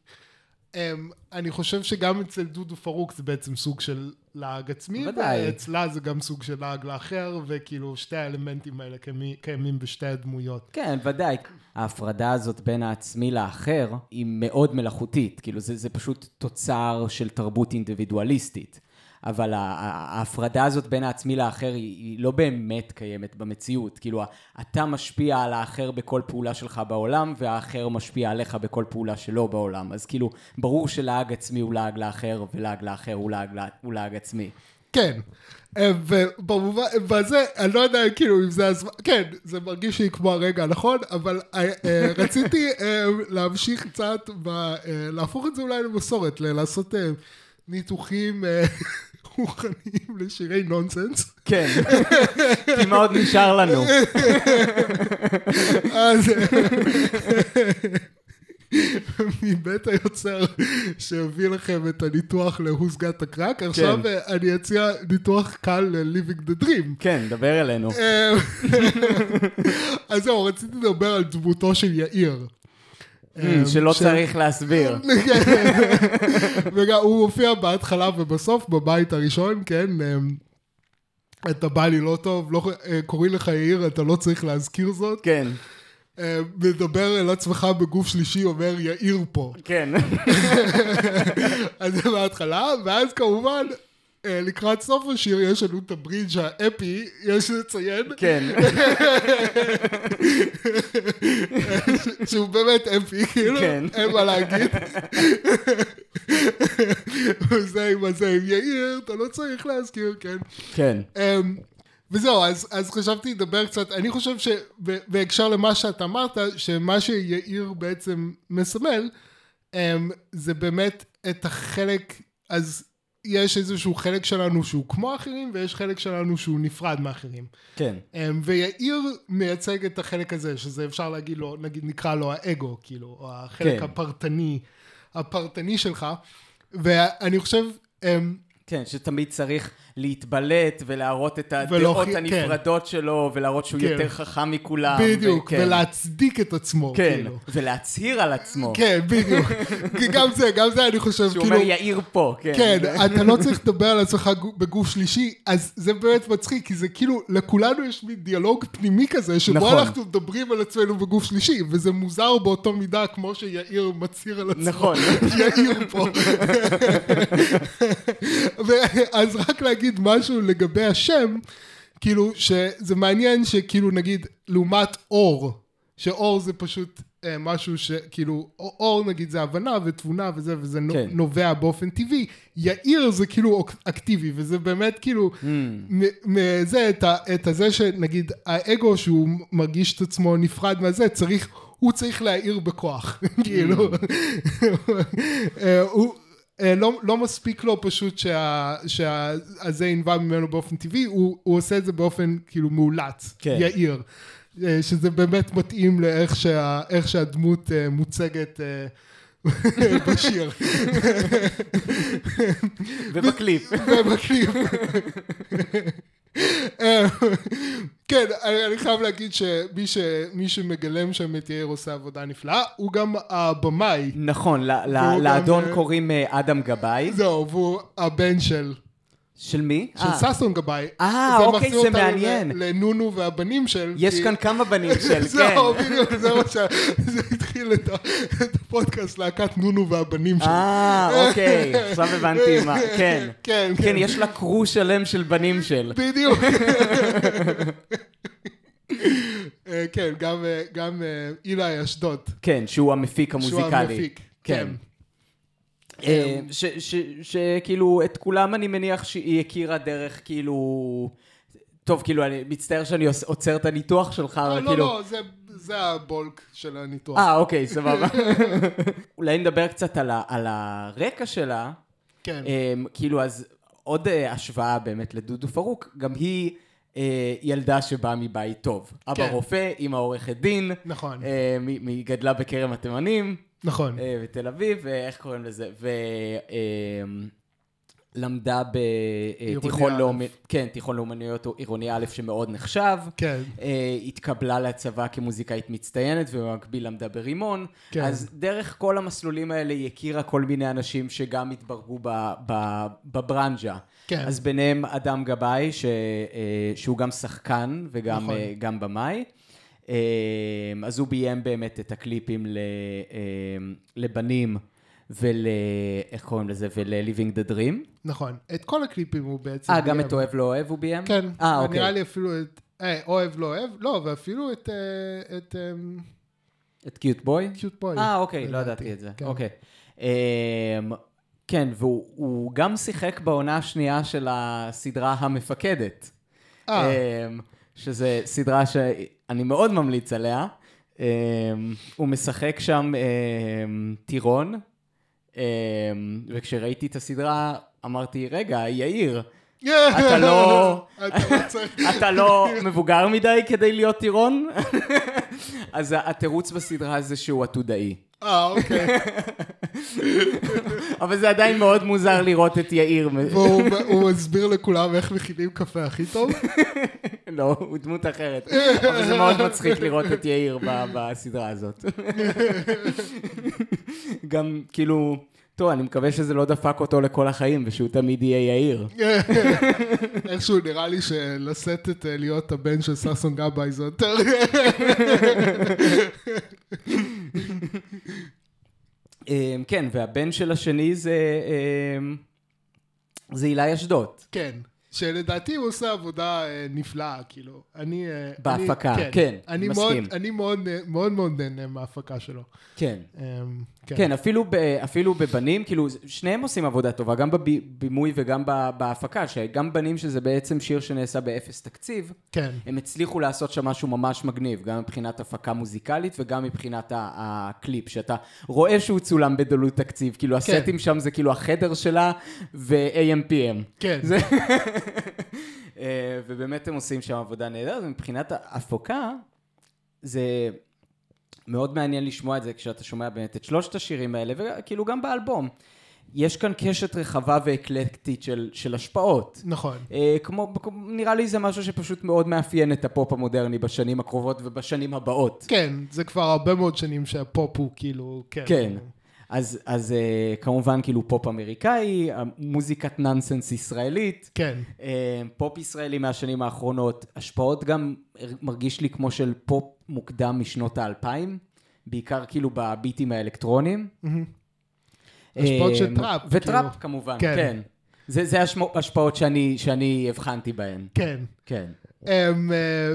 [SPEAKER 1] אני חושב שגם אצל דודו פרוק זה בעצם סוג של לעג עצמי. ואצלה זה גם סוג של לעג לאחר, וכאילו שתי האלמנטים האלה קיימים בשתי הדמויות.
[SPEAKER 2] כן, ודאי. ההפרדה הזאת בין העצמי לאחר היא מאוד מלאכותית. כאילו, זה, זה פשוט תוצר של תרבות אינדיבידואליסטית. אבל ההפרדה הזאת בין העצמי לאחר היא, לא באמת קיימת במציאות. כאילו, אתה משפיע על האחר בכל פעולה שלך בעולם, והאחר משפיע עליך בכל פעולה שלו בעולם. אז כאילו, ברור שלעג עצמי הוא לעג לאחר, ולעג לאחר הוא לעג, הוא לעג עצמי.
[SPEAKER 1] כן, אה, ובמובן, בזה, אני לא יודע כאילו אם זה הזמן, כן, זה מרגיש לי כמו הרגע הנכון, אבל אה, אה, רציתי להמשיך קצת, ב, להפוך את זה אולי למסורת, לעשות ניתוחים רוחניים לשירי נונסנס.
[SPEAKER 2] כן. כי מה עוד נשאר לנו?
[SPEAKER 1] אז מבית היוצר שהביא לכם את הניתוח ל-Who's Got the Crack, עכשיו אני אציע ניתוח קל ל-Living the Dream.
[SPEAKER 2] כן, דבר אלינו.
[SPEAKER 1] אה, אז זהו, רציתי לדבר על דמותו של יאיר. אה,
[SPEAKER 2] שלא צריך להסביר. <laughs>
[SPEAKER 1] וגם הוא מופיע בהתחלה ובסוף בבית הראשון, כן? אה, אתה בא לי לא טוב, לא, אה, קוראים לך יאיר, אתה לא צריך להזכיר זאת.
[SPEAKER 2] כן.
[SPEAKER 1] אה, מדבר אל עצמך בגוף שלישי, אומר יאיר פה.
[SPEAKER 2] כן. <laughs>
[SPEAKER 1] אז זה מההתחלה, ואז כמובן, לקראת סוף השיר יש לנו את הברידג' האפי, יש לציין,
[SPEAKER 2] כן. <laughs>
[SPEAKER 1] שהוא באמת אפי, כאילו,
[SPEAKER 2] כן.
[SPEAKER 1] אין מה להגיד. <laughs> וזה עם הזה עם יאיר, אתה לא צריך להזכיר, כן.
[SPEAKER 2] כן.
[SPEAKER 1] אמ, וזהו, אז, אז חשבתי לדבר קצת, אני חושב שבהקשר למה שאתה אמרת, שמה שיאיר בעצם מסמל, אמ, זה באמת את החלק, אז יש איזשהו חלק שלנו שהוא כמו אחרים, ויש חלק שלנו שהוא נפרד מאחרים.
[SPEAKER 2] כן.
[SPEAKER 1] אמ, ויאיר מייצג את החלק הזה, שזה אפשר להגיד לו, נגיד נקרא לו האגו, כאילו, או החלק
[SPEAKER 2] כן.
[SPEAKER 1] הפרטני, הפרטני שלך. ואני חושב, אמ,
[SPEAKER 2] כן, שתמיד צריך להתבלט ולהראות את הדעות
[SPEAKER 1] ולהוכיח-
[SPEAKER 2] הנפרדות שלו, ולהראות שהוא
[SPEAKER 1] כן.
[SPEAKER 2] יותר חכם מכולם.
[SPEAKER 1] בדיוק,
[SPEAKER 2] וכן.
[SPEAKER 1] ולהצדיק את עצמו,
[SPEAKER 2] כן,
[SPEAKER 1] כאילו.
[SPEAKER 2] ולהצהיר על עצמו.
[SPEAKER 1] כן, בדיוק. <laughs> כי גם זה, גם זה אני חושב,
[SPEAKER 2] שהוא
[SPEAKER 1] כאילו...
[SPEAKER 2] אומר יאיר פה, כן.
[SPEAKER 1] כן, אתה לא צריך לדבר על עצמך גו- בגוף שלישי, אז זה באמת מצחיק, כי זה כאילו, לכולנו יש מין דיאלוג פנימי כזה, שבו
[SPEAKER 2] נכון.
[SPEAKER 1] אנחנו מדברים על עצמנו בגוף שלישי, וזה מוזר באותו מידה כמו שיאיר מצהיר על עצמו.
[SPEAKER 2] נכון. <laughs>
[SPEAKER 1] יאיר פה. <laughs> ו- אז רק להגיד משהו לגבי השם, כאילו, שזה מעניין שכאילו נגיד, לעומת אור, שאור זה פשוט אה, משהו שכאילו, אור- נגיד זה הבנה ותבונה וזה, וזה
[SPEAKER 2] כן.
[SPEAKER 1] נובע באופן טבעי, יאיר זה כאילו אק- אקטיבי, וזה באמת כאילו,
[SPEAKER 2] Hmm.
[SPEAKER 1] מ- מזה, את, ה, את הזה שנגיד, האגו שהוא מרגיש את עצמו נפרד מהזה, צריך, הוא צריך להעיר בכוח, <laughs> כאילו, <laughs> אה, הוא... אה, לא, לא מספיק לו פשוט שה- שהזה ינבע ממנו באופן טבעי, הוא, הוא עושה את זה באופן כאילו מאולץ,
[SPEAKER 2] כן.
[SPEAKER 1] יאיר. אה, שזה באמת מתאים לאיך שה, שהדמות אה, מוצגת <laughs> בשיר.
[SPEAKER 2] ובקליפ. <laughs>
[SPEAKER 1] ומקליף. <laughs> כן, אני אני חייב להגיד שמי ש- שמגלם שם את יאיר עושה עבודה נפלאה, הוא גם הבמאי.
[SPEAKER 2] נכון,
[SPEAKER 1] גם,
[SPEAKER 2] לאדון
[SPEAKER 1] אה,
[SPEAKER 2] קוראים אה, אדם גבאי.
[SPEAKER 1] זהו, והוא הבן של,
[SPEAKER 2] של מי?
[SPEAKER 1] של
[SPEAKER 2] אה,
[SPEAKER 1] ששון גבאי.
[SPEAKER 2] אה,
[SPEAKER 1] זה
[SPEAKER 2] אוקיי, זה מעניין.
[SPEAKER 1] ל- לנונו והבנים של...
[SPEAKER 2] יש
[SPEAKER 1] כי-
[SPEAKER 2] כאן כמה בנים של, <laughs> כן.
[SPEAKER 1] זהו, בדיוק, זה מה ש... זה התחיל את הפודקאסט להקת נונו והבנים של...
[SPEAKER 2] אה, אוקיי, עכשיו הבנתי מה, <laughs> כן.
[SPEAKER 1] כן,
[SPEAKER 2] כן, יש לה קרו שלם של בנים של.
[SPEAKER 1] בדיוק. <laughs> אה, כן, גם, אה, גם אה, אילי אשדוד.
[SPEAKER 2] כן, שהוא המפיק
[SPEAKER 1] שהוא
[SPEAKER 2] המוזיקלי.
[SPEAKER 1] המפיק.
[SPEAKER 2] כן.
[SPEAKER 1] כן.
[SPEAKER 2] אה, ש- ש- שכאילו, את כולם אני מניח שהיא הכירה דרך כאילו... טוב, כאילו, אני מצטער שאני עוצר את הניתוח שלך,
[SPEAKER 1] אה,
[SPEAKER 2] אבל
[SPEAKER 1] לא,
[SPEAKER 2] כאילו...
[SPEAKER 1] לא, זה- זה הבולק של הניתוח.
[SPEAKER 2] אה, אוקיי, סבבה. <laughs> <laughs> אולי נדבר קצת על, ה- על הרקע שלה.
[SPEAKER 1] כן.
[SPEAKER 2] Um, כאילו, אז עוד uh, השוואה באמת לדודו פרוק, גם היא uh, ילדה שבאה מבית טוב. אבא
[SPEAKER 1] כן.
[SPEAKER 2] רופא, אמא עורכת דין,
[SPEAKER 1] נכון,
[SPEAKER 2] uh, מ- היא גדלה בכרם התימנים,
[SPEAKER 1] נכון.
[SPEAKER 2] בתל אביב, ואיך קוראים לזה? ולמדה בתיכון
[SPEAKER 1] עירוני א'.
[SPEAKER 2] לאומי, כן, תיכון לאומנויות עירוני א' שמאוד נחשב.
[SPEAKER 1] כן.
[SPEAKER 2] Uh, התקבלה לצבא כמוזיקאית מצטיינת, ובמקביל למדה ברימון.
[SPEAKER 1] כן.
[SPEAKER 2] אז דרך כל המסלולים האלה היא הכירה כל מיני אנשים שגם התברגו ב, ב, בברנז'ה.
[SPEAKER 1] כן.
[SPEAKER 2] אז ביניהם אדם גבאי, ש, אה, שהוא גם שחקן וגם
[SPEAKER 1] נכון.
[SPEAKER 2] אה, גם במאי. אה, אז הוא ביים באמת את הקליפים אה, לבנים ול... איך קוראים לזה? ול-Living the Dream.
[SPEAKER 1] נכון. את כל הקליפים הוא בעצם...
[SPEAKER 2] אה, גם
[SPEAKER 1] ביים.
[SPEAKER 2] את אוהב לא אוהב הוא ביים?
[SPEAKER 1] כן.
[SPEAKER 2] אה, אוקיי.
[SPEAKER 1] נראה לי אפילו את... אה, אוהב, לא אוהב. לא, ואפילו את... אה, את... אמ,
[SPEAKER 2] את קיוט בוי?
[SPEAKER 1] קיוט בוי.
[SPEAKER 2] אה, אוקיי, לא. ידעתי את זה.
[SPEAKER 1] כן.
[SPEAKER 2] אוקיי. אמ, כן, והוא הוא גם שיחק בעונה השנייה של הסדרה המפקדת.
[SPEAKER 1] אה,
[SPEAKER 2] אמ, שזה סדרה שאני מאוד ממליץ עליה. אמ, הוא משחק שם אמ, טירון, אמ, וכשראיתי את הסדרה אמרתי, רגע, יאיר, אתה לא- <laughs>
[SPEAKER 1] לא.
[SPEAKER 2] אתה לא מבוגר מדי כדי להיות טירון? <laughs> אז התירוץ בסדרה זה שהוא עתודאי.
[SPEAKER 1] אה, אוקיי. <laughs>
[SPEAKER 2] אבל זה עדיין מאוד מוזר לראות את יאיר.
[SPEAKER 1] והוא הוא מסביר לכולם איך מכינים קפה הכי טוב. <laughs>
[SPEAKER 2] לא, הוא דמות אחרת. אבל זה מאוד מצחיק לראות את יאיר בסדרה הזאת. <laughs> גם כאילו, טוב, אני מקווה שזה לא דפק אותו לכל החיים, ושהוא תמיד יהיה יאיר. <laughs>
[SPEAKER 1] איכשהו נראה לי שלשאת את אה, להיות הבן של ששון גבאי זה יותר... <laughs>
[SPEAKER 2] אמ, כן, והבן של השני זה... אמ, זה אילאי אשדות.
[SPEAKER 1] כן. שלדעתי הוא עושה עבודה אה, נפלאה, כאילו. אני... אה,
[SPEAKER 2] בהפקה,
[SPEAKER 1] אני,
[SPEAKER 2] כן,
[SPEAKER 1] אני
[SPEAKER 2] מסכים.
[SPEAKER 1] מאוד, אני מאוד מאוד מאוד נהנה מההפקה שלו.
[SPEAKER 2] כן.
[SPEAKER 1] אמ, כן.
[SPEAKER 2] כן, אפילו, ב, אפילו בבנים, כאילו, שניהם עושים עבודה טובה, גם בבימוי וגם בהפקה, שגם בנים שזה בעצם שיר שנעשה באפס תקציב,
[SPEAKER 1] כן.
[SPEAKER 2] הם הצליחו לעשות שם משהו ממש מגניב, גם מבחינת הפקה מוזיקלית וגם מבחינת הקליפ, שאתה רואה שהוא צולם בדלות תקציב, כאילו
[SPEAKER 1] כן.
[SPEAKER 2] הסטים שם זה כאילו החדר שלה ו-AMPM.
[SPEAKER 1] כן.
[SPEAKER 2] זה... אה, ובאמת הם עושים שם עבודה נהדרת, ומבחינת ההפקה, זה מאוד מעניין לשמוע את זה כשאתה שומע באמת את שלושת השירים האלה, וכאילו גם באלבום. יש כאן קשת רחבה ואקלקטית של, של השפעות.
[SPEAKER 1] נכון.
[SPEAKER 2] אה, כמו, נראה לי זה משהו שפשוט מאוד מאפיין את הפופ המודרני בשנים הקרובות ובשנים הבאות.
[SPEAKER 1] כן, זה כבר הרבה מאוד שנים שהפופ הוא כאילו, כן.
[SPEAKER 2] כן. אז, אז אה, כמובן כאילו פופ אמריקאי, מוזיקת נונסנס ישראלית,
[SPEAKER 1] כן.
[SPEAKER 2] אה, פופ ישראלי מהשנים האחרונות, השפעות גם מרגיש לי כמו של פופ מוקדם משנות האלפיים, בעיקר כאילו בביטים האלקטרוניים.
[SPEAKER 1] השפעות
[SPEAKER 2] אה,
[SPEAKER 1] של טראפ,
[SPEAKER 2] וטראפ
[SPEAKER 1] כאילו.
[SPEAKER 2] כמובן,
[SPEAKER 1] כן.
[SPEAKER 2] כן. זה, זה השמו- השפעות שאני, שאני הבחנתי בהן.
[SPEAKER 1] כן.
[SPEAKER 2] כן.
[SPEAKER 1] אמ, אה,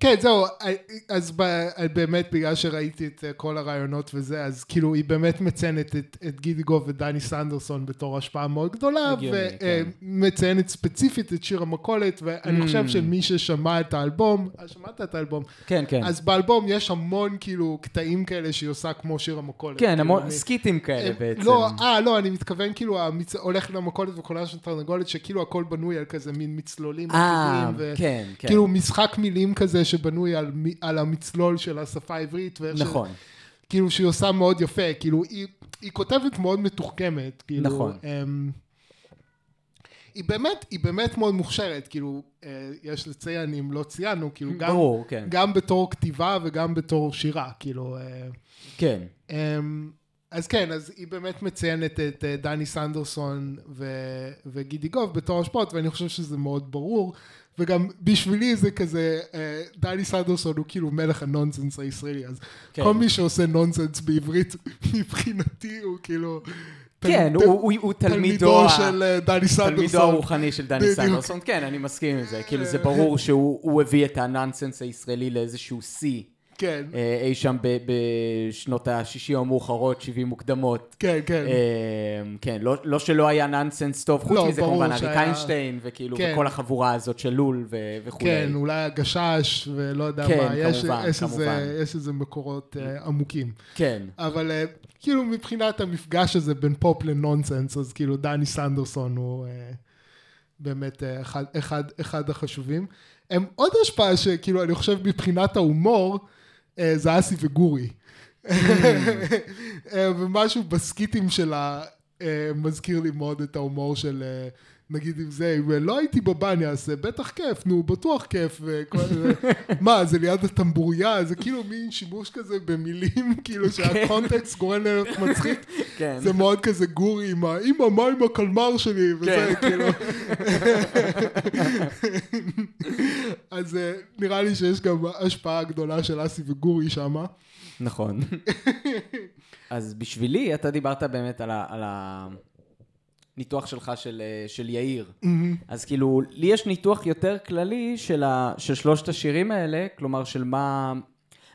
[SPEAKER 1] כן, זהו, אה, אז אה, באמת בגלל שראיתי את אה, כל הרעיונות וזה, אז כאילו היא באמת מציינת את, את גידי גוב ודני סנדרסון בתור השפעה מאוד גדולה,
[SPEAKER 2] הגיוני, כן.
[SPEAKER 1] ומציינת ספציפית את שיר המכולת, ואני
[SPEAKER 2] Mm.
[SPEAKER 1] חושב שמי ששמע את האלבום, שמעת את האלבום,
[SPEAKER 2] כן, כן.
[SPEAKER 1] אז באלבום יש המון כאילו קטעים כאלה שהיא עושה כמו שיר המכולת.
[SPEAKER 2] כן,
[SPEAKER 1] כאילו,
[SPEAKER 2] המון
[SPEAKER 1] אני-
[SPEAKER 2] סקיטים כאלה בעצם.
[SPEAKER 1] לא, אה, לא, אני מתכוון כאילו, המצ... הולך למכולת וקולה של תרנגולת, שכאילו הכל בנוי על כזה מין מצלולים
[SPEAKER 2] אה. כן, כן.
[SPEAKER 1] כאילו משחק מילים כזה שבנוי על, על המצלול של השפה העברית,
[SPEAKER 2] נכון.
[SPEAKER 1] ש... כאילו שהיא עושה מאוד יפה, כאילו היא, היא כותבת מאוד מתוחכמת, כאילו,
[SPEAKER 2] נכון.
[SPEAKER 1] אמ, היא באמת, היא באמת מאוד מוכשרת, כאילו, אה, יש לציין, אם לא ציינו, כאילו, גם,
[SPEAKER 2] ברור, כן.
[SPEAKER 1] גם בתור כתיבה וגם בתור שירה, כאילו, אה,
[SPEAKER 2] כן.
[SPEAKER 1] אמ, אז כן, אז היא באמת מציינת את אה, דני סנדרסון ו, וגידי גוב בתור השפעות, ואני חושב שזה מאוד ברור, וגם בשבילי זה כזה, אה, דני סנדרסון הוא כאילו מלך הנונסנס הישראלי, אז
[SPEAKER 2] כן.
[SPEAKER 1] כל מי שעושה נונסנס בעברית, <laughs> מבחינתי הוא כאילו...
[SPEAKER 2] כן,
[SPEAKER 1] תל-
[SPEAKER 2] הוא- הוא הוא תלמידו
[SPEAKER 1] תלמידו של אה, דני סנדרסון.
[SPEAKER 2] תלמידו הרוחני של דני. סנדרסון, כן, אני מסכים עם זה. כאילו, זה ברור שהוא הוא הביא את הנונסנס הישראלי לאיזשהו שיא.
[SPEAKER 1] כן,
[SPEAKER 2] אה, אי שם ב- בשנות ה-60 המאוחרות, 70 מוקדמות.
[SPEAKER 1] כן, כן.
[SPEAKER 2] אה, כן, לא, לא שלא היה נונסנס טוב, חוץ
[SPEAKER 1] לא,
[SPEAKER 2] מזה כמובן אריק
[SPEAKER 1] שהיה-
[SPEAKER 2] איינשטיין, וכאילו,
[SPEAKER 1] כן.
[SPEAKER 2] וכל החבורה הזאת של לול ו- וכולי.
[SPEAKER 1] כן, אולי הגשש ולא יודע
[SPEAKER 2] כן,
[SPEAKER 1] מה, יש,
[SPEAKER 2] כמובן,
[SPEAKER 1] יש,
[SPEAKER 2] כמובן.
[SPEAKER 1] איזה, יש איזה מקורות אה, עמוקים.
[SPEAKER 2] כן,
[SPEAKER 1] אבל אה, כאילו מבחינת המפגש הזה בין פופ לנונסנס, אז כאילו דני סנדרסון הוא אה, באמת אה, אחד, אחד, אחד החשובים. הם עוד השפעה שכאילו אני חושב מבחינת ההומור, זה אסי וגורי. אה, ומשהו בסקיטים שלה אה, מזכיר לי מאוד את ההומור של... נגיד אם זה, אם לא הייתי אז זה בטח כיף, נו, בטוח כיף. וכל. מה, זה ליד הטמבוריה, זה כאילו מין שימוש כזה במילים, <laughs> כאילו שהקונטקסט גורם להיות מצחיק.
[SPEAKER 2] כן.
[SPEAKER 1] זה מאוד כזה גורי עם ה... מה עם הקלמר שלי? וזה
[SPEAKER 2] כן.
[SPEAKER 1] כאילו... <laughs> אז אה, נראה לי שיש גם השפעה גדולה של אסי וגורי שמה.
[SPEAKER 2] נכון. <laughs> אז בשבילי, אתה דיברת באמת על, ה, על הניתוח שלך של, אה, של יאיר. אז כאילו, לי יש ניתוח יותר כללי של, ה, של שלושת השירים האלה, כלומר של מה,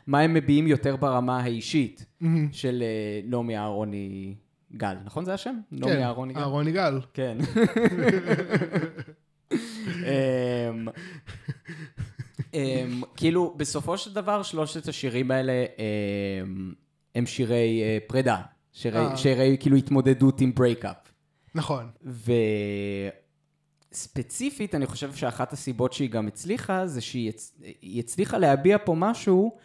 [SPEAKER 2] מה הם מביעים יותר ברמה האישית של אה, נעמי אהרוני גל, נכון זה השם? נעמי
[SPEAKER 1] כן,
[SPEAKER 2] אהרוני גל?
[SPEAKER 1] אהרון יגאל.
[SPEAKER 2] כן. <laughs> אמ, אמ, כאילו, בסופו של דבר, שלושת השירים האלה אמ, הם שירי אה, פרידה. שירי. שירי כאילו התמודדות עם breakup.
[SPEAKER 1] נכון.
[SPEAKER 2] וספציפית, אני חושב שאחת הסיבות שהיא גם הצליחה, זה שהיא הצ... הצליחה להביע פה משהו,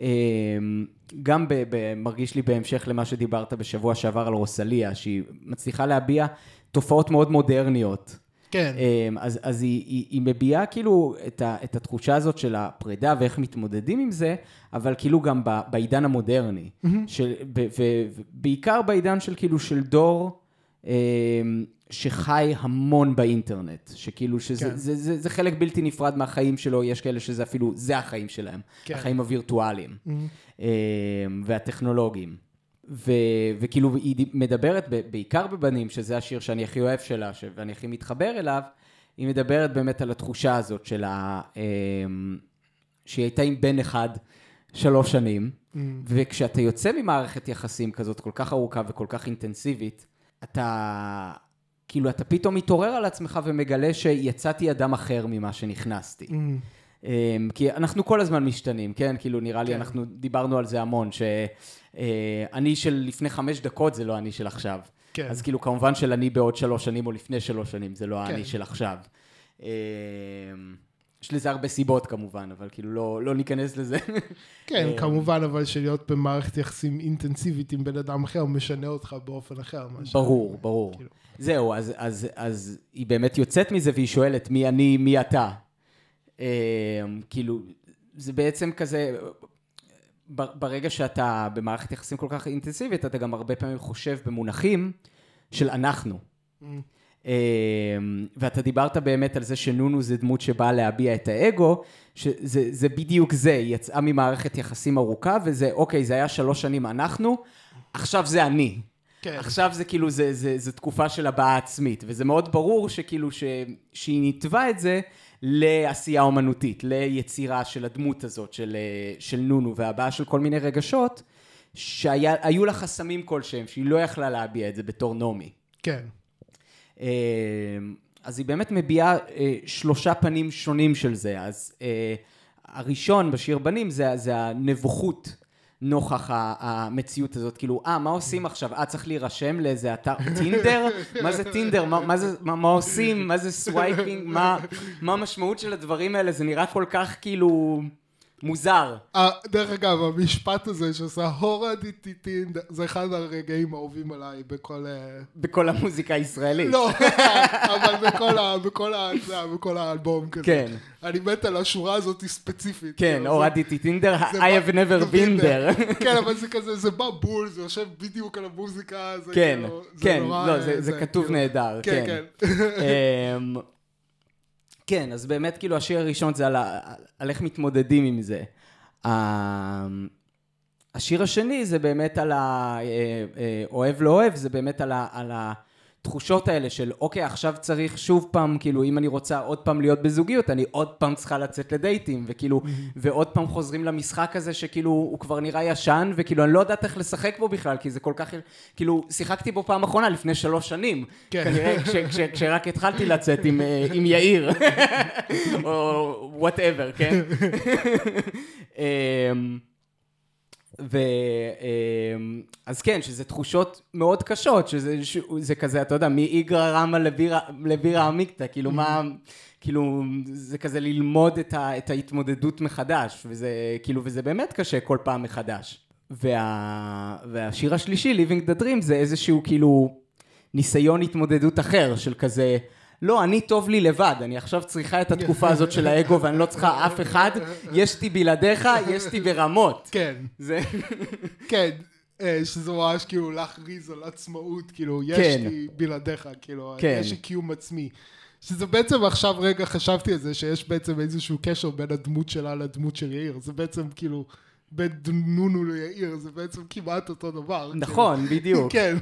[SPEAKER 2] אמ, גם ב... ב... מרגיש לי בהמשך למה שדיברת בשבוע שעבר על רוסליה, שהיא מצליחה להביע תופעות מאוד מודרניות.
[SPEAKER 1] כן.
[SPEAKER 2] אמ, אז, אז היא, היא, היא מביעה כאילו את, ה, את התחושה הזאת של הפרידה ואיך מתמודדים עם זה, אבל כאילו גם ב, בעידן המודרני. של, ב, ו, ובעיקר בעידן של כאילו של דור שחי המון באינטרנט, שכאילו שזה
[SPEAKER 1] כן.
[SPEAKER 2] זה, זה, זה חלק בלתי נפרד מהחיים שלו, יש כאלה שזה אפילו, זה החיים שלהם,
[SPEAKER 1] כן.
[SPEAKER 2] החיים הווירטואליים אמ, והטכנולוגיים. ו, וכאילו היא מדברת בעיקר בבנים, שזה השיר שאני הכי אוהב שלה, ואני הכי מתחבר אליו, היא מדברת באמת על התחושה הזאת של ה... אמ, שהיא הייתה עם בן אחד שלוש שנים, וכשאתה יוצא ממערכת יחסים כזאת כל כך ארוכה וכל כך אינטנסיבית, אתה... כאילו, אתה פתאום מתעורר על עצמך ומגלה שיצאתי אדם אחר ממה שנכנסתי. אמ, כי אנחנו כל הזמן משתנים, כן? כאילו, נראה לי,
[SPEAKER 1] כן.
[SPEAKER 2] אנחנו דיברנו על זה המון, שאני של לפני חמש דקות זה לא אני של עכשיו.
[SPEAKER 1] כן.
[SPEAKER 2] אז כאילו, כמובן של אני בעוד שלוש שנים או לפני שלוש שנים, זה לא
[SPEAKER 1] כן.
[SPEAKER 2] האני של עכשיו. יש לזה הרבה סיבות כמובן, אבל כאילו, לא, לא ניכנס לזה.
[SPEAKER 1] כן,
[SPEAKER 2] אה,
[SPEAKER 1] כמובן, אבל שלהיות במערכת יחסים אינטנסיבית עם בן אדם אחר משנה אותך באופן אחר.
[SPEAKER 2] ברור, ברור.
[SPEAKER 1] כאילו.
[SPEAKER 2] זהו, אז, אז, אז היא באמת יוצאת מזה והיא שואלת מי אני, מי אתה. אמ, כאילו, זה בעצם כזה, ברגע שאתה במערכת יחסים כל כך אינטנסיבית, אתה גם הרבה פעמים חושב במונחים של אנחנו. אמ, ואתה דיברת באמת על זה שנונו זה דמות שבאה להביע את האגו, שזה זה בדיוק זה, היא יצאה ממערכת יחסים ארוכה, וזה, אוקיי, זה היה שלוש שנים אנחנו, עכשיו זה אני.
[SPEAKER 1] כן.
[SPEAKER 2] עכשיו זה כאילו, זה, זה, זה תקופה של הבעה עצמית, וזה מאוד ברור שכאילו, ש, שהיא ניתבה את זה לעשייה אומנותית, ליצירה של הדמות הזאת של, אה, של נונו, והבעה של כל מיני רגשות, שהיו לה חסמים כלשהם, שהיא לא יכלה להביע את זה בתור נעמי.
[SPEAKER 1] כן.
[SPEAKER 2] אה, אז היא באמת מביעה אה, שלושה פנים שונים של זה. אז אה, הראשון בשיר בנים זה, זה הנבוכות נוכח המציאות הזאת. כאילו, אה, מה עושים עכשיו? אה, צריך להירשם לאיזה אתר <laughs> טינדר? מה זה טינדר? מה, מה, זה, מה, מה עושים? מה זה swiping? מה, מה המשמעות של הדברים האלה? זה נראה כל כך כאילו מוזר.
[SPEAKER 1] אה, דרך אגב, המשפט הזה שעושה הורדתי טינדר, זה אחד הרגעים האהובים עליי בכל... אה,
[SPEAKER 2] בכל המוזיקה הישראלית.
[SPEAKER 1] לא, אבל בכל ה- בכל ה- בכל האלבום כזה.
[SPEAKER 2] כן.
[SPEAKER 1] אני מת על השורה הזאת ספציפית.
[SPEAKER 2] כן,
[SPEAKER 1] כאילו,
[SPEAKER 2] הורדתי טינדר,
[SPEAKER 1] זה
[SPEAKER 2] I have never been there. <laughs>
[SPEAKER 1] כן, אבל זה כזה, זה בא בול, זה יושב בדיוק על המוזיקה, זה
[SPEAKER 2] כן,
[SPEAKER 1] כאילו,
[SPEAKER 2] כן,
[SPEAKER 1] נורא,
[SPEAKER 2] לא, זה, זה, כתוב
[SPEAKER 1] כאילו,
[SPEAKER 2] נהדר,
[SPEAKER 1] כן,
[SPEAKER 2] כן.
[SPEAKER 1] כן.
[SPEAKER 2] כן, אז באמת, כאילו, השיר הראשון זה על, ה- על איך מתמודדים עם זה. אמ, השיר השני זה באמת על ה... אה, אה, לא אוהב, זה באמת על, ה, על התחושות האלה של, אוקיי, עכשיו צריך שוב פעם, כאילו, אם אני רוצה עוד פעם להיות בזוגיות, אני עוד פעם צריכה לצאת לדייטים, וכאילו, ועוד פעם חוזרים למשחק הזה שכאילו, הוא כבר נראה ישן, וכאילו, אני לא יודעת איך לשחק בו בכלל, כי זה כל כך... כאילו, שיחקתי בו פעם אחרונה לפני שלוש שנים.
[SPEAKER 1] כן.
[SPEAKER 2] כנראה, כש, כש, כשרק התחלתי לצאת עם, אה, עם יאיר, <laughs> או וואטאבר, כן? <laughs> אמ, ו... אמ, אז כן, שזה תחושות מאוד קשות, שזה ש- זה כזה, אתה יודע, מאיגרא רמא לבירא לבירא עמיקתא, כאילו מה, כאילו, זה כזה ללמוד את, ה, את ההתמודדות מחדש, וזה, כאילו, וזה באמת קשה כל פעם מחדש. וה, והשיר השלישי, Living the Dream, זה איזשהו כאילו ניסיון התמודדות אחר, של כזה, לא, אני טוב לי לבד, אני עכשיו צריכה את התקופה הזאת של האגו ואני לא צריכה אף אחד, יש לי בלעדיך, יש לי ברמות.
[SPEAKER 1] כן,
[SPEAKER 2] זה...
[SPEAKER 1] כן, אה, שזה ממש כאילו להכריז על עצמאות, כאילו, יש
[SPEAKER 2] כן.
[SPEAKER 1] לי בלעדיך, כאילו,
[SPEAKER 2] כן.
[SPEAKER 1] יש לי קיום עצמי. שזה בעצם עכשיו רגע חשבתי על זה, שיש בעצם איזשהו קשר בין הדמות שלה לדמות של יאיר. זה בעצם כאילו, בין נונו ליאיר, זה בעצם כמעט אותו דבר.
[SPEAKER 2] נכון,
[SPEAKER 1] כאילו.
[SPEAKER 2] בדיוק. <laughs>
[SPEAKER 1] כן,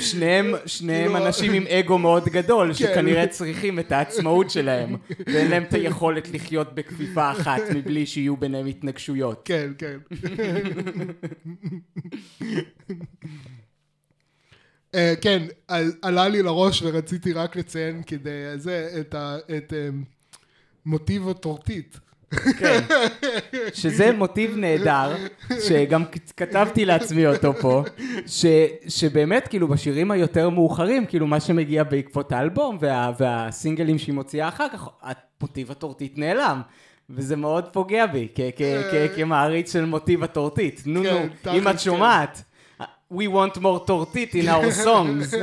[SPEAKER 2] שניהם, שניהם
[SPEAKER 1] כאילו-
[SPEAKER 2] אנשים עם אגו מאוד גדול,
[SPEAKER 1] כן.
[SPEAKER 2] שכנראה צריכים את העצמאות שלהם, <laughs> ואין להם את היכולת לחיות בכפיפה אחת מבלי שיהיו ביניהם התנגשויות.
[SPEAKER 1] כן, כן. <laughs> אה, כן, על- עלה לי לראש ורציתי רק לציין כדי זה, את ה- את אה, מוטיב הטורטית.
[SPEAKER 2] כן. שזה מוטיב נהדר, שגם כתבתי לעצמי אותו פה, ש, שבאמת, כאילו, בשירים היותר מאוחרים, כאילו, מה שמגיע בעקבות האלבום וה, והסינגלים שהיא מוציאה אחר כך, המוטיב הטורטית נעלם. וזה מאוד פוגע בי, כמעריץ של מוטיב הטורטית. נו, נו,
[SPEAKER 1] כן,
[SPEAKER 2] אם את שומעת, We want more tortית in our songs.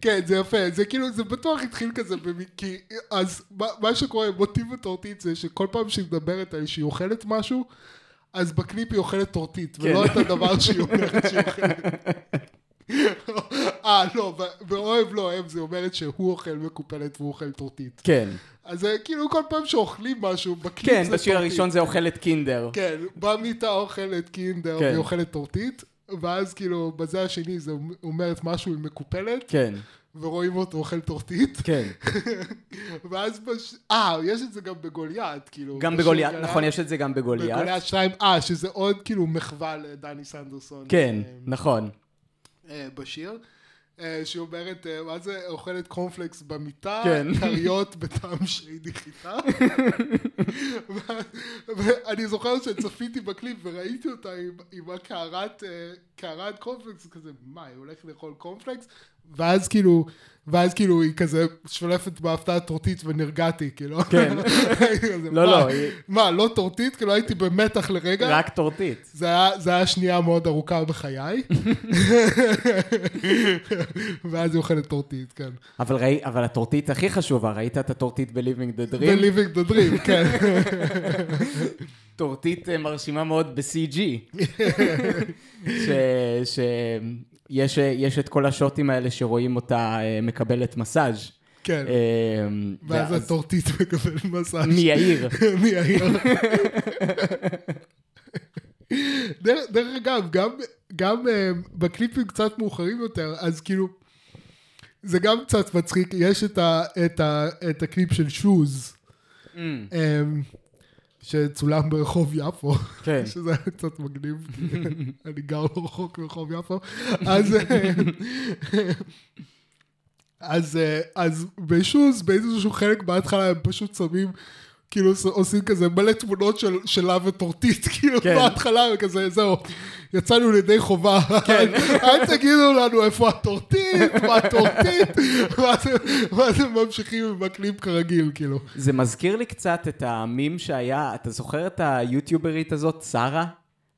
[SPEAKER 1] כן, זה יפה, זה כאילו, זה בטוח התחיל כזה, כי אז מה- מה שקורה, מוטיב הטורטית זה שכל פעם שהיא מדברת על שהיא אוכלת משהו, אז בקליפ היא אוכלת טורטית, ולא
[SPEAKER 2] כן.
[SPEAKER 1] את הדבר שהיא אומרת שהיא אוכלת. אה, לא, ב- באוהב לא אוהב, זה אומרת שהוא אוכל מקופלת והוא אוכל טורטית.
[SPEAKER 2] כן.
[SPEAKER 1] אז כאילו כל פעם שאוכלים משהו, בקליפ
[SPEAKER 2] כן,
[SPEAKER 1] זה
[SPEAKER 2] בשיר
[SPEAKER 1] טורטית.
[SPEAKER 2] הראשון זה אוכלת קינדר.
[SPEAKER 1] כן, במיטה אוכלת קינדר
[SPEAKER 2] כן.
[SPEAKER 1] והיא אוכלת טורטית, ואז כאילו בזה השני זה אומרת משהו עם מקופלת,
[SPEAKER 2] כן,
[SPEAKER 1] ורואים אותו אוכל טורטית,
[SPEAKER 2] כן. <laughs>
[SPEAKER 1] ואז בש... אה, יש את זה גם בגוליית, כאילו.
[SPEAKER 2] גם
[SPEAKER 1] בשיר
[SPEAKER 2] בגוליית. נכון, יש את זה גם בגוליית.
[SPEAKER 1] בגוליית 2, אה, שזה עוד כאילו מחווה לדני סנדרסון.
[SPEAKER 2] כן,
[SPEAKER 1] אה,
[SPEAKER 2] נכון.
[SPEAKER 1] אה, בשיר. אה, שהיא אומרת, אה, מה זה, אוכלת קורנפלקס במיטה,
[SPEAKER 2] כן.
[SPEAKER 1] כריות <laughs> בטעם שיידי חיטה. ואני זוכר שצפיתי בקליפ וראיתי אותה עם, עם הקערת, קערת קורנפלקס, כזה, מה, היא הולכת לאכול קורנפלקס? ואז כאילו, ואז כאילו היא כזה שולפת בהפתעה טורטית ונרגעתי, כאילו.
[SPEAKER 2] כן. לא,
[SPEAKER 1] "מה,
[SPEAKER 2] לא,
[SPEAKER 1] מה, לא טורטית? כאילו הייתי במתח לרגע.
[SPEAKER 2] רק טורטית.
[SPEAKER 1] זה היה, שנייה מאוד ארוכה בחיי. <laughs> ואז היא אוכלת טורטית, כן.
[SPEAKER 2] אבל ראי, אבל הטורטית הכי חשובה, ראית את הטורטית ב-Living the Dream?
[SPEAKER 1] ב-Living the Dream, כן. <laughs>
[SPEAKER 2] טורטית אה, מרשימה מאוד ב-CG. שיש <laughs> יש את כל השוטים האלה שרואים אותה אה, מקבלת מסאז'.
[SPEAKER 1] כן.
[SPEAKER 2] אה,
[SPEAKER 1] ואז הטורטית <laughs> מקבל מסאז'.
[SPEAKER 2] מיאיר. <laughs>
[SPEAKER 1] מיאיר. דרך דרך אגב, גם, גם אה, בקליפים קצת מאוחרים יותר, אז כאילו, זה גם קצת מצחיק, יש את, ה, את, ה, את הקליפ של שוז,
[SPEAKER 2] Mm,
[SPEAKER 1] אמ, שצולם ברחוב יפו,
[SPEAKER 2] כן.
[SPEAKER 1] שזה היה קצת מגניב, כי אני גר לא רחוק מרחוב יפו, אז... אה, אז, אה, אז בשוז, באיזשהו חלק בהתחלה הם פשוט שמים, כאילו עוש- עושים כזה מלא תמונות של, שלה וטורטית, <laughs> כאילו
[SPEAKER 2] כן.
[SPEAKER 1] בהתחלה, וכזה, זהו, יצאנו לידי חובה,
[SPEAKER 2] כן. <laughs>
[SPEAKER 1] אל תגידו לנו איפה הטורטית, מה הטורטית, ואז הם- ממשיכים עם הקליפ כרגיל, כאילו.
[SPEAKER 2] זה מזכיר לי קצת את המים שהיה, אתה זוכר את היוטיוברית הזאת, שרה?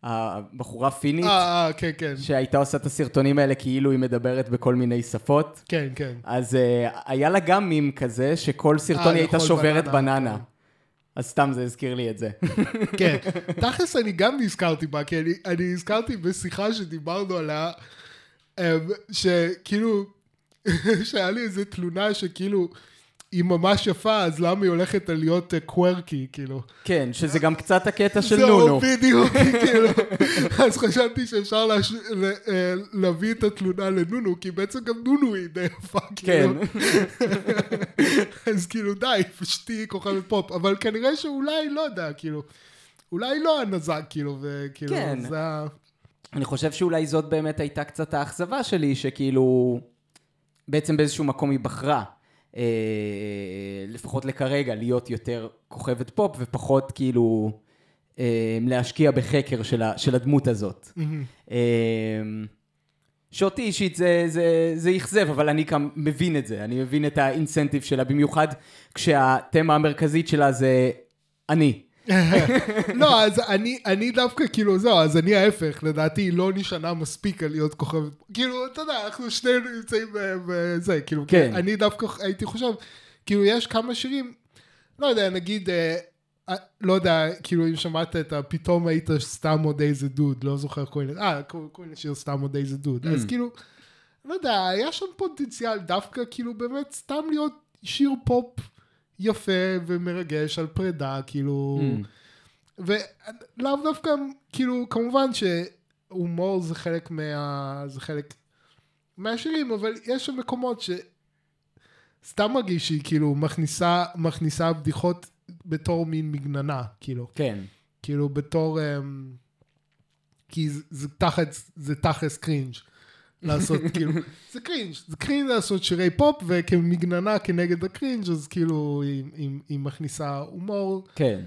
[SPEAKER 2] הבחורה פינית?
[SPEAKER 1] אה, אה, כן, כן,
[SPEAKER 2] שהייתה עושה את הסרטונים האלה כאילו היא מדברת בכל מיני שפות.
[SPEAKER 1] כן, כן.
[SPEAKER 2] אז uh, היה לה גם מים כזה, שכל סרטון
[SPEAKER 1] אה,
[SPEAKER 2] היא הייתה שוברת
[SPEAKER 1] בננה.
[SPEAKER 2] אז סתם זה הזכיר לי את זה. <laughs>
[SPEAKER 1] כן, תכלס אני גם נזכרתי בה, כי אני, נזכרתי בשיחה שדיברנו עליה, אמ, שכאילו, <laughs> שהיה לי איזה תלונה שכאילו, היא ממש יפה, אז למה היא הולכת להיות קוורקי, כאילו.
[SPEAKER 2] כן, שזה גם קצת הקטע של
[SPEAKER 1] זהו,
[SPEAKER 2] נונו.
[SPEAKER 1] בדיוק, <laughs> כאילו. אז חשבתי שאפשר להש... אה, להביא את התלונה לנונו, כי בעצם גם נונו היא די יפה,
[SPEAKER 2] כן.
[SPEAKER 1] כאילו. <laughs> אז כאילו די, פשוט תהיי כוכבת פופ, אבל כנראה שאולי, לא יודע, כאילו, אולי לא הנזק, כאילו, וכאילו,
[SPEAKER 2] כן.
[SPEAKER 1] זה ה...
[SPEAKER 2] אני חושב שאולי זאת באמת הייתה קצת האכזבה שלי, שכאילו, בעצם באיזשהו מקום היא בחרה, אה, לפחות לכרגע, להיות יותר כוכבת פופ, ופחות כאילו אה, להשקיע בחקר של, ה, של הדמות הזאת. אה, שאותי אישית זה, זה, זה אכזב, אבל אני גם מבין את זה, אני מבין את האינסנטיב שלה, במיוחד כשהתמה המרכזית שלה זה אני.
[SPEAKER 1] לא, אז אני, אני דווקא, כאילו, זהו, אז אני ההפך, לדעתי היא לא נשענה מספיק על להיות כוכבת, כאילו, אתה יודע, אנחנו שנינו נמצאים בזה, כאילו,
[SPEAKER 2] כן.
[SPEAKER 1] אני דווקא הייתי חושב, כאילו, יש כמה שירים, לא יודע, נגיד, אה, אה, לא יודע, כאילו, אם שמעת את ה... פתאום היית סתם עוד איזה דוד, לא זוכר קוראים לזה, אה, קוראים לשיר סתם עוד איזה דוד, אז
[SPEAKER 2] Mm.
[SPEAKER 1] כאילו, לא יודע, היה שם פוטנציאל דווקא, כאילו, באמת, סתם להיות שיר פופ יפה ומרגש על פרידה, כאילו...
[SPEAKER 2] Mm.
[SPEAKER 1] ולאו דווקא, כאילו, כמובן שהומור זה חלק מה... זה חלק מהשירים, אבל יש שם מקומות ש... סתם מרגיש שהיא כאילו מכניסה, מכניסה בדיחות בתור מין מגננה, כאילו.
[SPEAKER 2] כן,
[SPEAKER 1] כאילו בתור... אמ, כי זה, זה תכלס, זה תכלס קרינג'. לעשות <laughs> כאילו, זה קרינג', זה קרינג' לעשות שירי פופ וכמגננה כנגד הקרינג' אז כאילו היא, היא, היא מכניסה הומור
[SPEAKER 2] כן.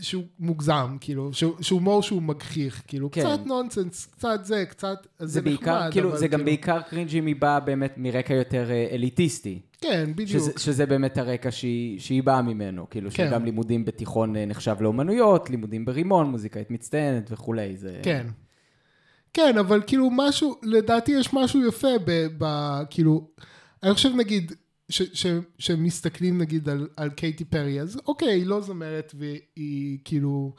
[SPEAKER 1] שהוא מוגזם, כאילו, שהוא, שהוא הומור שהוא מגחיך, כאילו,
[SPEAKER 2] כן.
[SPEAKER 1] קצת נונסנס, קצת זה, קצת, אז
[SPEAKER 2] זה בעיקר,
[SPEAKER 1] נחמד,
[SPEAKER 2] כאילו, זה גם בעיקר קרינג' אם היא באה באמת מרקע יותר אה, אליטיסטי.
[SPEAKER 1] כן, בדיוק.
[SPEAKER 2] שזה, שזה באמת הרקע שהיא, שהיא באה ממנו, כאילו
[SPEAKER 1] כן.
[SPEAKER 2] שגם לימודים בתיכון אה, נחשב לאומנויות, לימודים ברימון, מוזיקאית מצטיינת וכולי, זה...
[SPEAKER 1] כן. כן, אבל כאילו משהו, לדעתי יש משהו יפה ב... ב כאילו, אני חושב נגיד, ש, ש, שמסתכלים נגיד על, על קייטי פרי, אז אוקיי, היא לא זמרת והיא כאילו...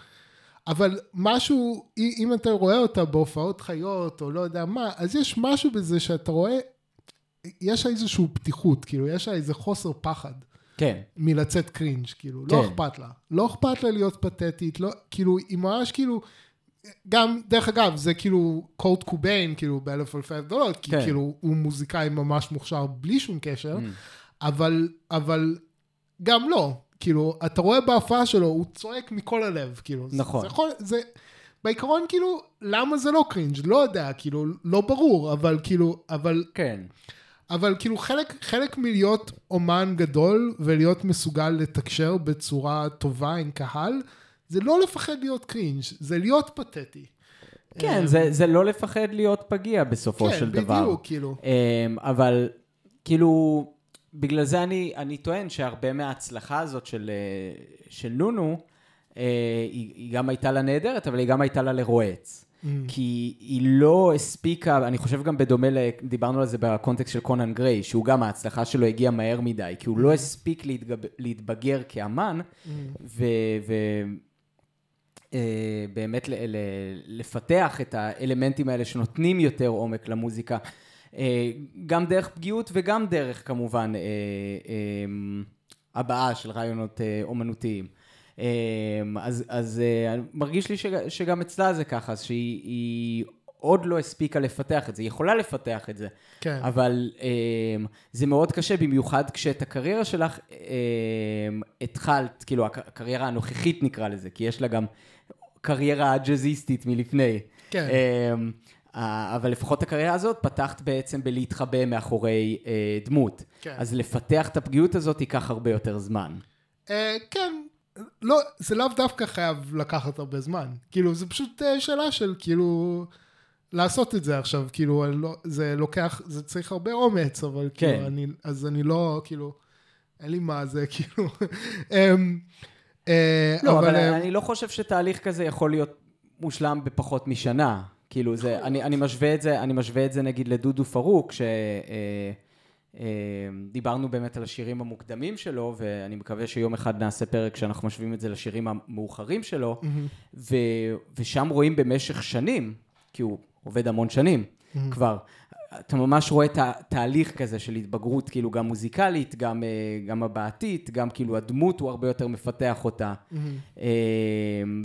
[SPEAKER 1] אבל משהו, אם אתה רואה אותה בהופעות חיות, או לא יודע מה, אז יש משהו בזה שאתה רואה, יש לה איזושהי פתיחות, כאילו, יש לה איזה חוסר פחד.
[SPEAKER 2] כן.
[SPEAKER 1] מלצאת קרינג', כאילו,
[SPEAKER 2] כן.
[SPEAKER 1] לא אכפת לה. לא אכפת לה להיות פתטית, לא, כאילו, היא ממש כאילו, גם, דרך אגב, זה כאילו קורט קוביין, כאילו, באלף אלפי הבדלות, כי
[SPEAKER 2] כן.
[SPEAKER 1] כאילו, הוא מוזיקאי ממש מוכשר בלי שום קשר,
[SPEAKER 2] Mm.
[SPEAKER 1] אבל, אבל גם לא. כאילו, אתה רואה בהופעה שלו, הוא צועק מכל הלב, כאילו.
[SPEAKER 2] נכון.
[SPEAKER 1] זה יכול, זה, בעיקרון, כאילו, למה זה לא קרינג'? לא יודע, כאילו, לא ברור, אבל כאילו, אבל
[SPEAKER 2] כן.
[SPEAKER 1] אבל כאילו חלק, חלק מלהיות אומן גדול ולהיות מסוגל לתקשר בצורה טובה עם קהל, זה לא לפחד להיות קרינג', זה להיות פתטי.
[SPEAKER 2] כן, זה, זה לא לפחד להיות פגיע בסופו
[SPEAKER 1] כן,
[SPEAKER 2] של דבר.
[SPEAKER 1] בדיוק, כאילו.
[SPEAKER 2] אמ, אבל כאילו, בגלל זה אני, אני טוען שהרבה מההצלחה הזאת של, אה, של נונו, אה, היא, היא גם הייתה לה נהדרת, אבל היא גם הייתה לה לרועץ.
[SPEAKER 1] Mm.
[SPEAKER 2] כי היא לא הספיקה, אני חושב גם בדומה, ל- דיברנו על זה בקונטקסט של קונן גריי, שהוא גם ההצלחה שלו הגיעה מהר מדי, כי הוא לא הספיק להתגב, להתבגר כאמן, ובאמת לפתח את האלמנטים האלה שנותנים יותר עומק למוזיקה, אה, גם דרך פגיעות וגם דרך כמובן אה, אה, הבעה של רעיונות אה, אומנותיים. אה, אז, אז אה, מרגיש לי שג, שגם אצלה זה ככה, אז שהיא היא עוד לא הספיקה לפתח את זה, היא יכולה לפתח את זה,
[SPEAKER 1] כן.
[SPEAKER 2] אבל אה, זה מאוד קשה, במיוחד כשאת הקריירה שלך אה, התחלת, כאילו הק- הקריירה הנוכחית נקרא לזה, כי יש לה גם קריירה ג'אזיסטית מלפני.
[SPEAKER 1] כן.
[SPEAKER 2] אמ, אבל לפחות הקריירה הזאת פתחת בעצם בלהתחבא מאחורי אה, דמות.
[SPEAKER 1] כן.
[SPEAKER 2] אז לפתח את הפגיעות הזאת ייקח הרבה יותר זמן.
[SPEAKER 1] אה, כן, לא, זה לאו דווקא חייב לקחת הרבה זמן. כאילו, זה פשוט אה, שאלה של כאילו... לעשות את זה עכשיו, כאילו, לא, זה לוקח, זה צריך הרבה אומץ, אבל
[SPEAKER 2] כן.
[SPEAKER 1] כאילו, אני, אז אני לא, כאילו, אין לי מה זה, <laughs> כאילו, אמ,
[SPEAKER 2] לא, אבל
[SPEAKER 1] אה,
[SPEAKER 2] אני לא חושב שתהליך כזה יכול להיות מושלם בפחות משנה. כאילו זה, אני, אני משווה את זה, אני משווה את זה נגיד לדודו פרוק, שדיברנו באמת על השירים המוקדמים שלו, ואני מקווה שיום אחד נעשה פרק שאנחנו משווים את זה לשירים המאוחרים שלו, ו, ושם רואים במשך שנים, כי הוא עובד המון שנים כבר, אתה ממש רואה את התהליך כזה של התבגרות, כאילו גם מוזיקלית, גם, אה, גם הבעתית, גם כאילו הדמות הוא הרבה יותר מפתח אותה, אה,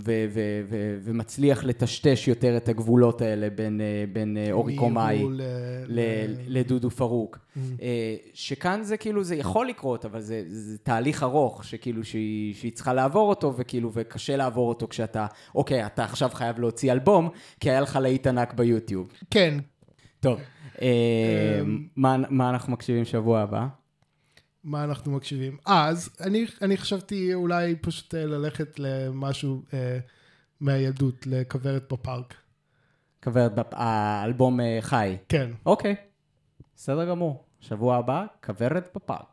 [SPEAKER 2] ו- ו- ו- ומצליח לטשטש יותר את הגבולות האלה בין, אה, בין אורי קומאי
[SPEAKER 1] ל-
[SPEAKER 2] ל- לדודו פרוק. אה, שכאן זה כאילו, זה יכול לקרות, אבל זה, זה תהליך ארוך, שכאילו שהיא, שהיא צריכה לעבור אותו, וכאילו, וקשה לעבור אותו כשאתה, אוקיי, אתה עכשיו חייב להוציא אלבום, כי היה לך להיט ענק ביוטיוב.
[SPEAKER 1] כן,
[SPEAKER 2] טוב, מה, מה אנחנו מקשיבים שבוע הבא?
[SPEAKER 1] מה אנחנו מקשיבים. אז, אני, אני חשבתי אולי פשוט אה, ללכת למשהו אה, מהילדות, לכוורת בפארק.
[SPEAKER 2] כוורת, בפ- האלבום אה, חי.
[SPEAKER 1] כן.
[SPEAKER 2] אוקיי, בסדר גמור. שבוע הבא, כוורת בפארק.